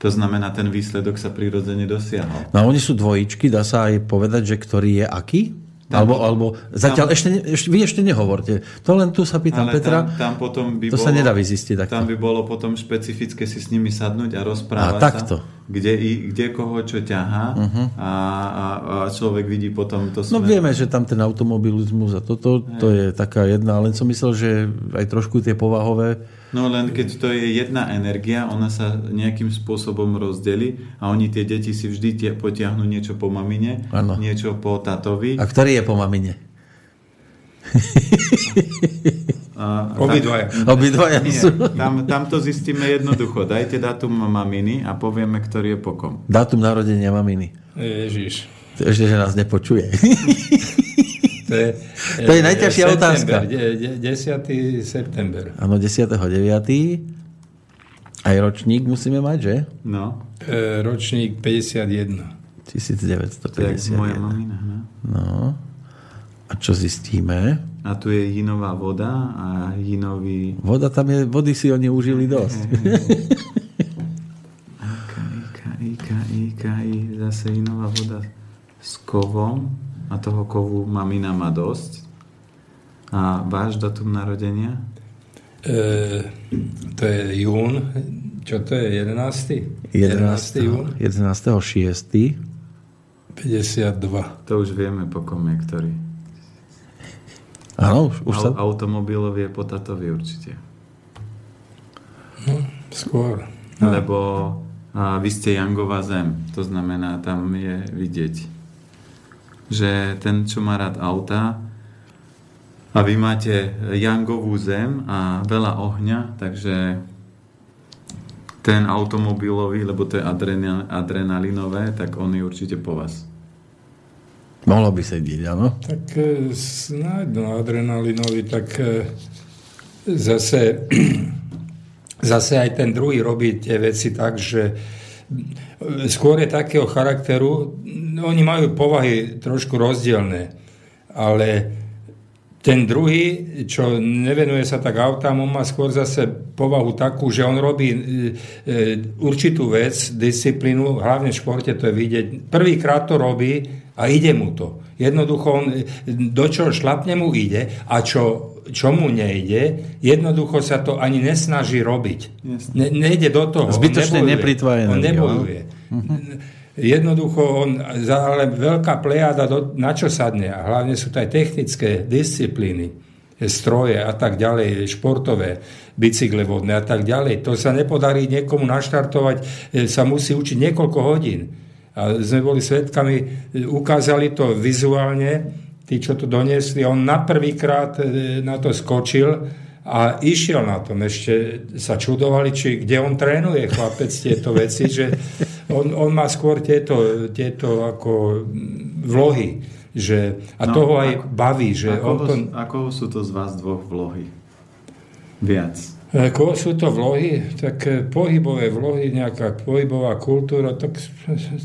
to znamená, ten výsledok sa prirodzene dosiahol. No a oni sú dvojičky, dá sa aj povedať, že ktorý je aký? Tam, alebo, alebo zatiaľ tam, ešte, ešte, vy ešte nehovorte. To len tu sa pýtam ale Petra. Tam, tam potom by to bolo, sa nedá vyzistiť takto. Tam by bolo potom špecifické si s nimi sadnúť a rozprávať a, takto. sa, kde, kde koho čo ťahá uh-huh. a, a, a človek vidí potom to No vieme, že tam ten automobilizmus a toto, to je taká jedna, len som myslel, že aj trošku tie povahové No len keď to je jedna energia, ona sa nejakým spôsobom rozdeli a oni tie deti si vždy tie, potiahnu niečo po mamine, ano. niečo po tatovi. A ktorý je po mamine? Obidvaja. Obidvaja sú. Tam, tam to zistíme jednoducho. Dajte dátum maminy a povieme, ktorý je po kom. Dátum narodenia maminy. Ježiš. Ešte, že nás nepočuje. To je, to je najťažšia september, otázka. 10. september. Áno, 10.9. Aj ročník musíme mať, že? No. E, ročník 51. 1951. To je moja mamina. Ne? No. A čo zistíme? A tu je jinová voda a jinový... Voda tam je, vody si oni užili dosť. Ika, ika, ika, ika, zase jinová voda s kovom a toho kovu mamina má dosť. A váš datum narodenia? E, to je jún. Čo to je? 11. 11. 11. jún? 11. 6. 52. To už vieme, po kom je ktorý. Áno, už, už sa... Automobilový je po tatovi určite. No, skôr. No. Lebo a vy ste Jangová zem, to znamená, tam je vidieť že ten, čo má rád auta, a vy máte jangovú zem a veľa ohňa, takže ten automobilový, lebo to je adrenalinové, tak on je určite po vás. Mohlo by sedieť, áno? Tak e, snáď, no adrenalinový, tak e, zase, zase aj ten druhý robí tie veci tak, že skôr je takého charakteru, oni majú povahy trošku rozdielne, ale ten druhý, čo nevenuje sa tak autám, on má skôr zase povahu takú, že on robí e, e, určitú vec, disciplínu, hlavne v športe to je vidieť. Prvýkrát to robí a ide mu to. Jednoducho on, do čo šlapne mu ide a čo, čo mu nejde, jednoducho sa to ani nesnaží robiť. Ne, nejde do toho. Zbytočne nepritvája. On nebojuje. Jednoducho, on, ale veľká plejada, do, na čo sadne? A hlavne sú to aj technické disciplíny, stroje a tak ďalej, športové, bicykle vodné a tak ďalej. To sa nepodarí niekomu naštartovať, e, sa musí učiť niekoľko hodín. A sme boli svetkami, e, ukázali to vizuálne, tí, čo to doniesli, on na prvýkrát e, na to skočil a išiel na tom. Ešte sa čudovali, či kde on trénuje chlapec tieto veci, že on, on má skôr tieto, tieto ako vlohy. Že, a no, toho aj ako, baví. Že ako, on to, ako sú to z vás dvoch vlohy? Viac. Ako sú to vlohy? Tak e, pohybové vlohy, nejaká pohybová kultúra, tak,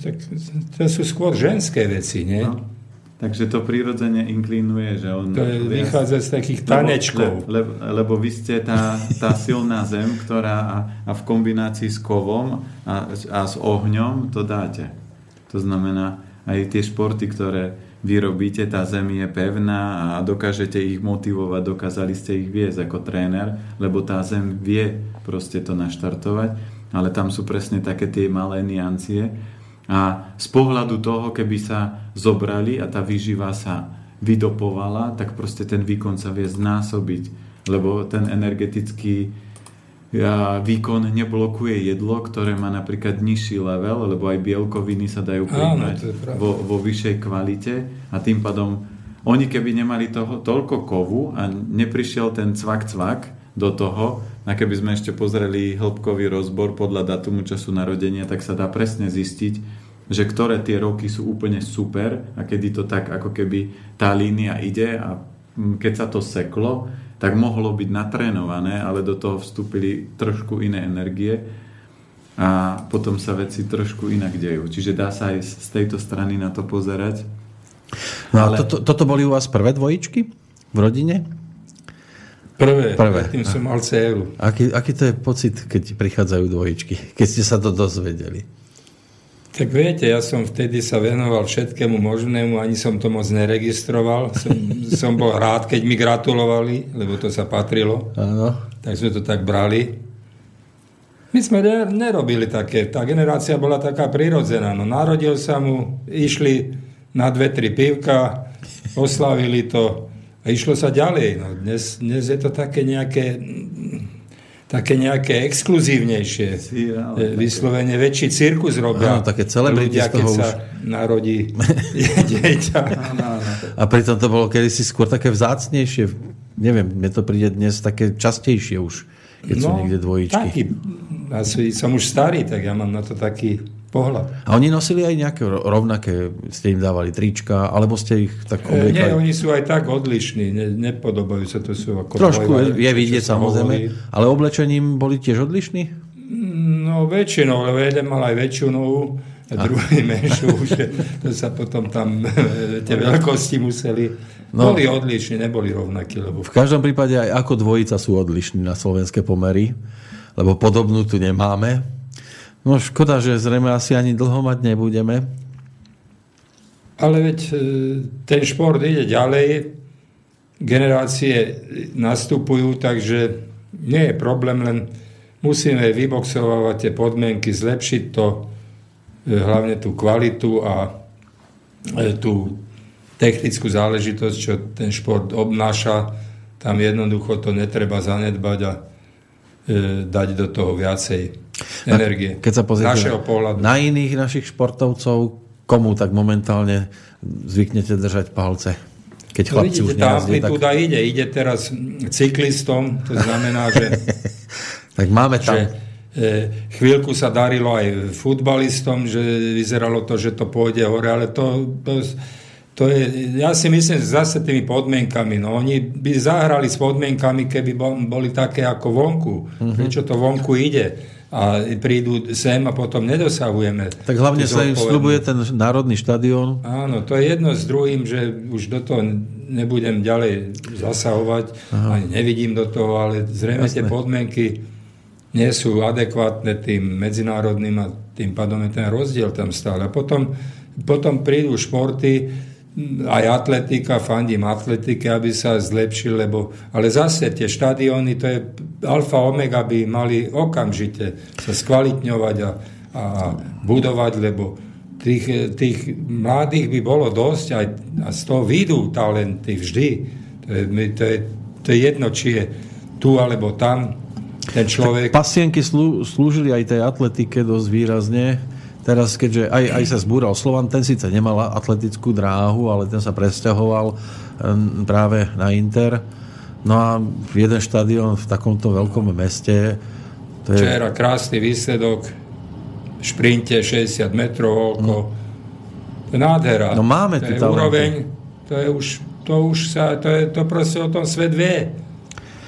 tak to sú skôr ženské veci, nie? No. Takže to prirodzene inklinuje, že on... To je, vychádza z takých tanečkov. Lebo, le, lebo vy ste tá, tá silná zem, ktorá a, a v kombinácii s kovom a, a s ohňom to dáte. To znamená, aj tie športy, ktoré vy robíte, tá zem je pevná a dokážete ich motivovať, dokázali ste ich viesť ako tréner, lebo tá zem vie proste to naštartovať, ale tam sú presne také tie malé niancie. A z pohľadu toho, keby sa zobrali a tá výživa sa vydopovala, tak proste ten výkon sa vie znásobiť, lebo ten energetický výkon neblokuje jedlo, ktoré má napríklad nižší level, lebo aj bielkoviny sa dajú príjmať vo, vo vyššej kvalite a tým pádom oni keby nemali toho, toľko kovu a neprišiel ten cvak cvak do toho, a keby sme ešte pozreli hĺbkový rozbor podľa datumu času narodenia, tak sa dá presne zistiť, že ktoré tie roky sú úplne super a kedy to tak ako keby tá línia ide a keď sa to seklo, tak mohlo byť natrénované, ale do toho vstúpili trošku iné energie. a potom sa veci trošku inak dejú. Čiže dá sa aj z tejto strany na to pozerať. No ale... toto, toto boli u vás prvé dvojičky v rodine? Prvé, prvé. tým som mal dceru. Aký, aký to je pocit, keď prichádzajú dvojičky? Keď ste sa to dozvedeli? Tak viete, ja som vtedy sa venoval všetkému možnému, ani som to moc neregistroval. Som, som bol rád, keď mi gratulovali, lebo to sa patrilo. Áno. Tak sme to tak brali. My sme nerobili také, tá generácia bola taká prirodzená. No narodil sa mu, išli na dve, tri pivka, oslavili to a išlo sa ďalej. No dnes, dnes je to také nejaké také nejaké exkluzívnejšie, si, ale, vyslovene väčší cirkus robia. Áno, také celebrity ľudia, keď sa narodí dieťa. A pritom to bolo kedysi skôr také vzácnejšie. Neviem, mne to príde dnes také častejšie už keď no, sú niekde dvojičky. Taký, asi som už starý, tak ja mám na to taký pohľad. A oni nosili aj nejaké rovnaké, ste im dávali trička, alebo ste ich tak obliekali? Nie, oni sú aj tak odlišní, ne, nepodobajú sa, to sú ako... Trošku dvojva, je vidieť samozrejme, ale oblečením boli tiež odlišní? No väčšinou, lebo jeden mal aj väčšiu nohu, a druhý menšiu, že to sa potom tam tie veľkosti museli No, boli odlišní, neboli rovnakí. Lebo... V každom prípade aj ako dvojica sú odlišní na slovenské pomery, lebo podobnú tu nemáme. No škoda, že zrejme asi ani dlho mať nebudeme. Ale veď e, ten šport ide ďalej, generácie nastupujú, takže nie je problém, len musíme vyboxovať tie podmienky, zlepšiť to, e, hlavne tú kvalitu a e, tú technickú záležitosť, čo ten šport obnáša, tam jednoducho to netreba zanedbať a dať do toho viacej energie. Keď sa pozriete na iných našich športovcov, komu tak momentálne zvyknete držať palce? Keď no vidíte, už tá amplitúda tak... ide. Ide teraz cyklistom, to znamená, že... tak máme tam... Že, e, chvíľku sa darilo aj futbalistom, že vyzeralo to, že to pôjde hore, ale to, to to je, ja si myslím, že zase tými podmienkami, no oni by zahrali s podmienkami, keby boli také ako vonku. Mm-hmm. Prečo to vonku ide? A prídu sem a potom nedosahujeme. Tak hlavne sa im slubuje ten národný štadión. Áno, to je jedno s druhým, že už do toho nebudem ďalej zasahovať, Aha. ani nevidím do toho, ale zrejme Jasné. tie podmienky nie sú adekvátne tým medzinárodným a tým pádom je ten rozdiel tam stále. A potom, potom prídu športy, aj atletika, fandím atletike, aby sa zlepšil, lebo, ale zase tie štadióny, to je alfa omega by mali okamžite sa skvalitňovať a, a budovať, lebo tých, tých mladých by bolo dosť aj, a z toho výjdu talenty vždy. To je, to, je, to je jedno, či je tu alebo tam ten človek. Tak pasienky slú, slúžili aj tej atletike dosť výrazne Teraz, keďže aj, aj sa zbúral Slovan, ten síce nemal atletickú dráhu, ale ten sa presťahoval práve na Inter. No a jeden štadión v takomto veľkom meste... To je... Včera krásny výsledok v šprinte 60 metrov No. To je nádhera. No máme to je úroveň, to je už, to už sa, to je, to proste o tom svet vie.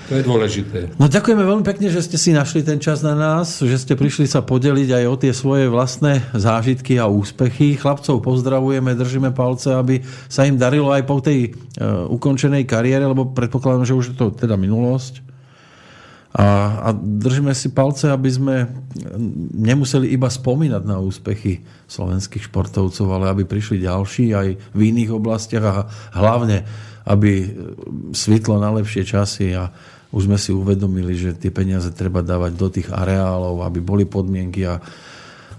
To je dôležité. No ďakujeme veľmi pekne, že ste si našli ten čas na nás, že ste prišli sa podeliť aj o tie svoje vlastné zážitky a úspechy. Chlapcov pozdravujeme, držíme palce, aby sa im darilo aj po tej uh, ukončenej kariére, lebo predpokladám, že už je to teda minulosť. A, a držíme si palce, aby sme nemuseli iba spomínať na úspechy slovenských športovcov, ale aby prišli ďalší aj v iných oblastiach a hlavne, aby svitlo na lepšie časy a už sme si uvedomili, že tie peniaze treba dávať do tých areálov, aby boli podmienky, a,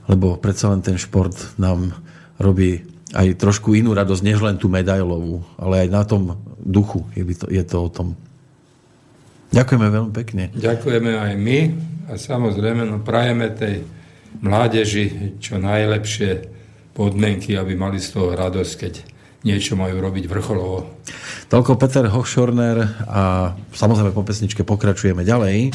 lebo predsa len ten šport nám robí aj trošku inú radosť, než len tú medailovú, ale aj na tom duchu je to, je to o tom. Ďakujeme veľmi pekne. Ďakujeme aj my a samozrejme no, prajeme tej mládeži čo najlepšie podmienky, aby mali z toho radosť, keď niečo majú robiť vrcholovo. Toľko Peter Hochschorner a samozrejme po pesničke pokračujeme ďalej.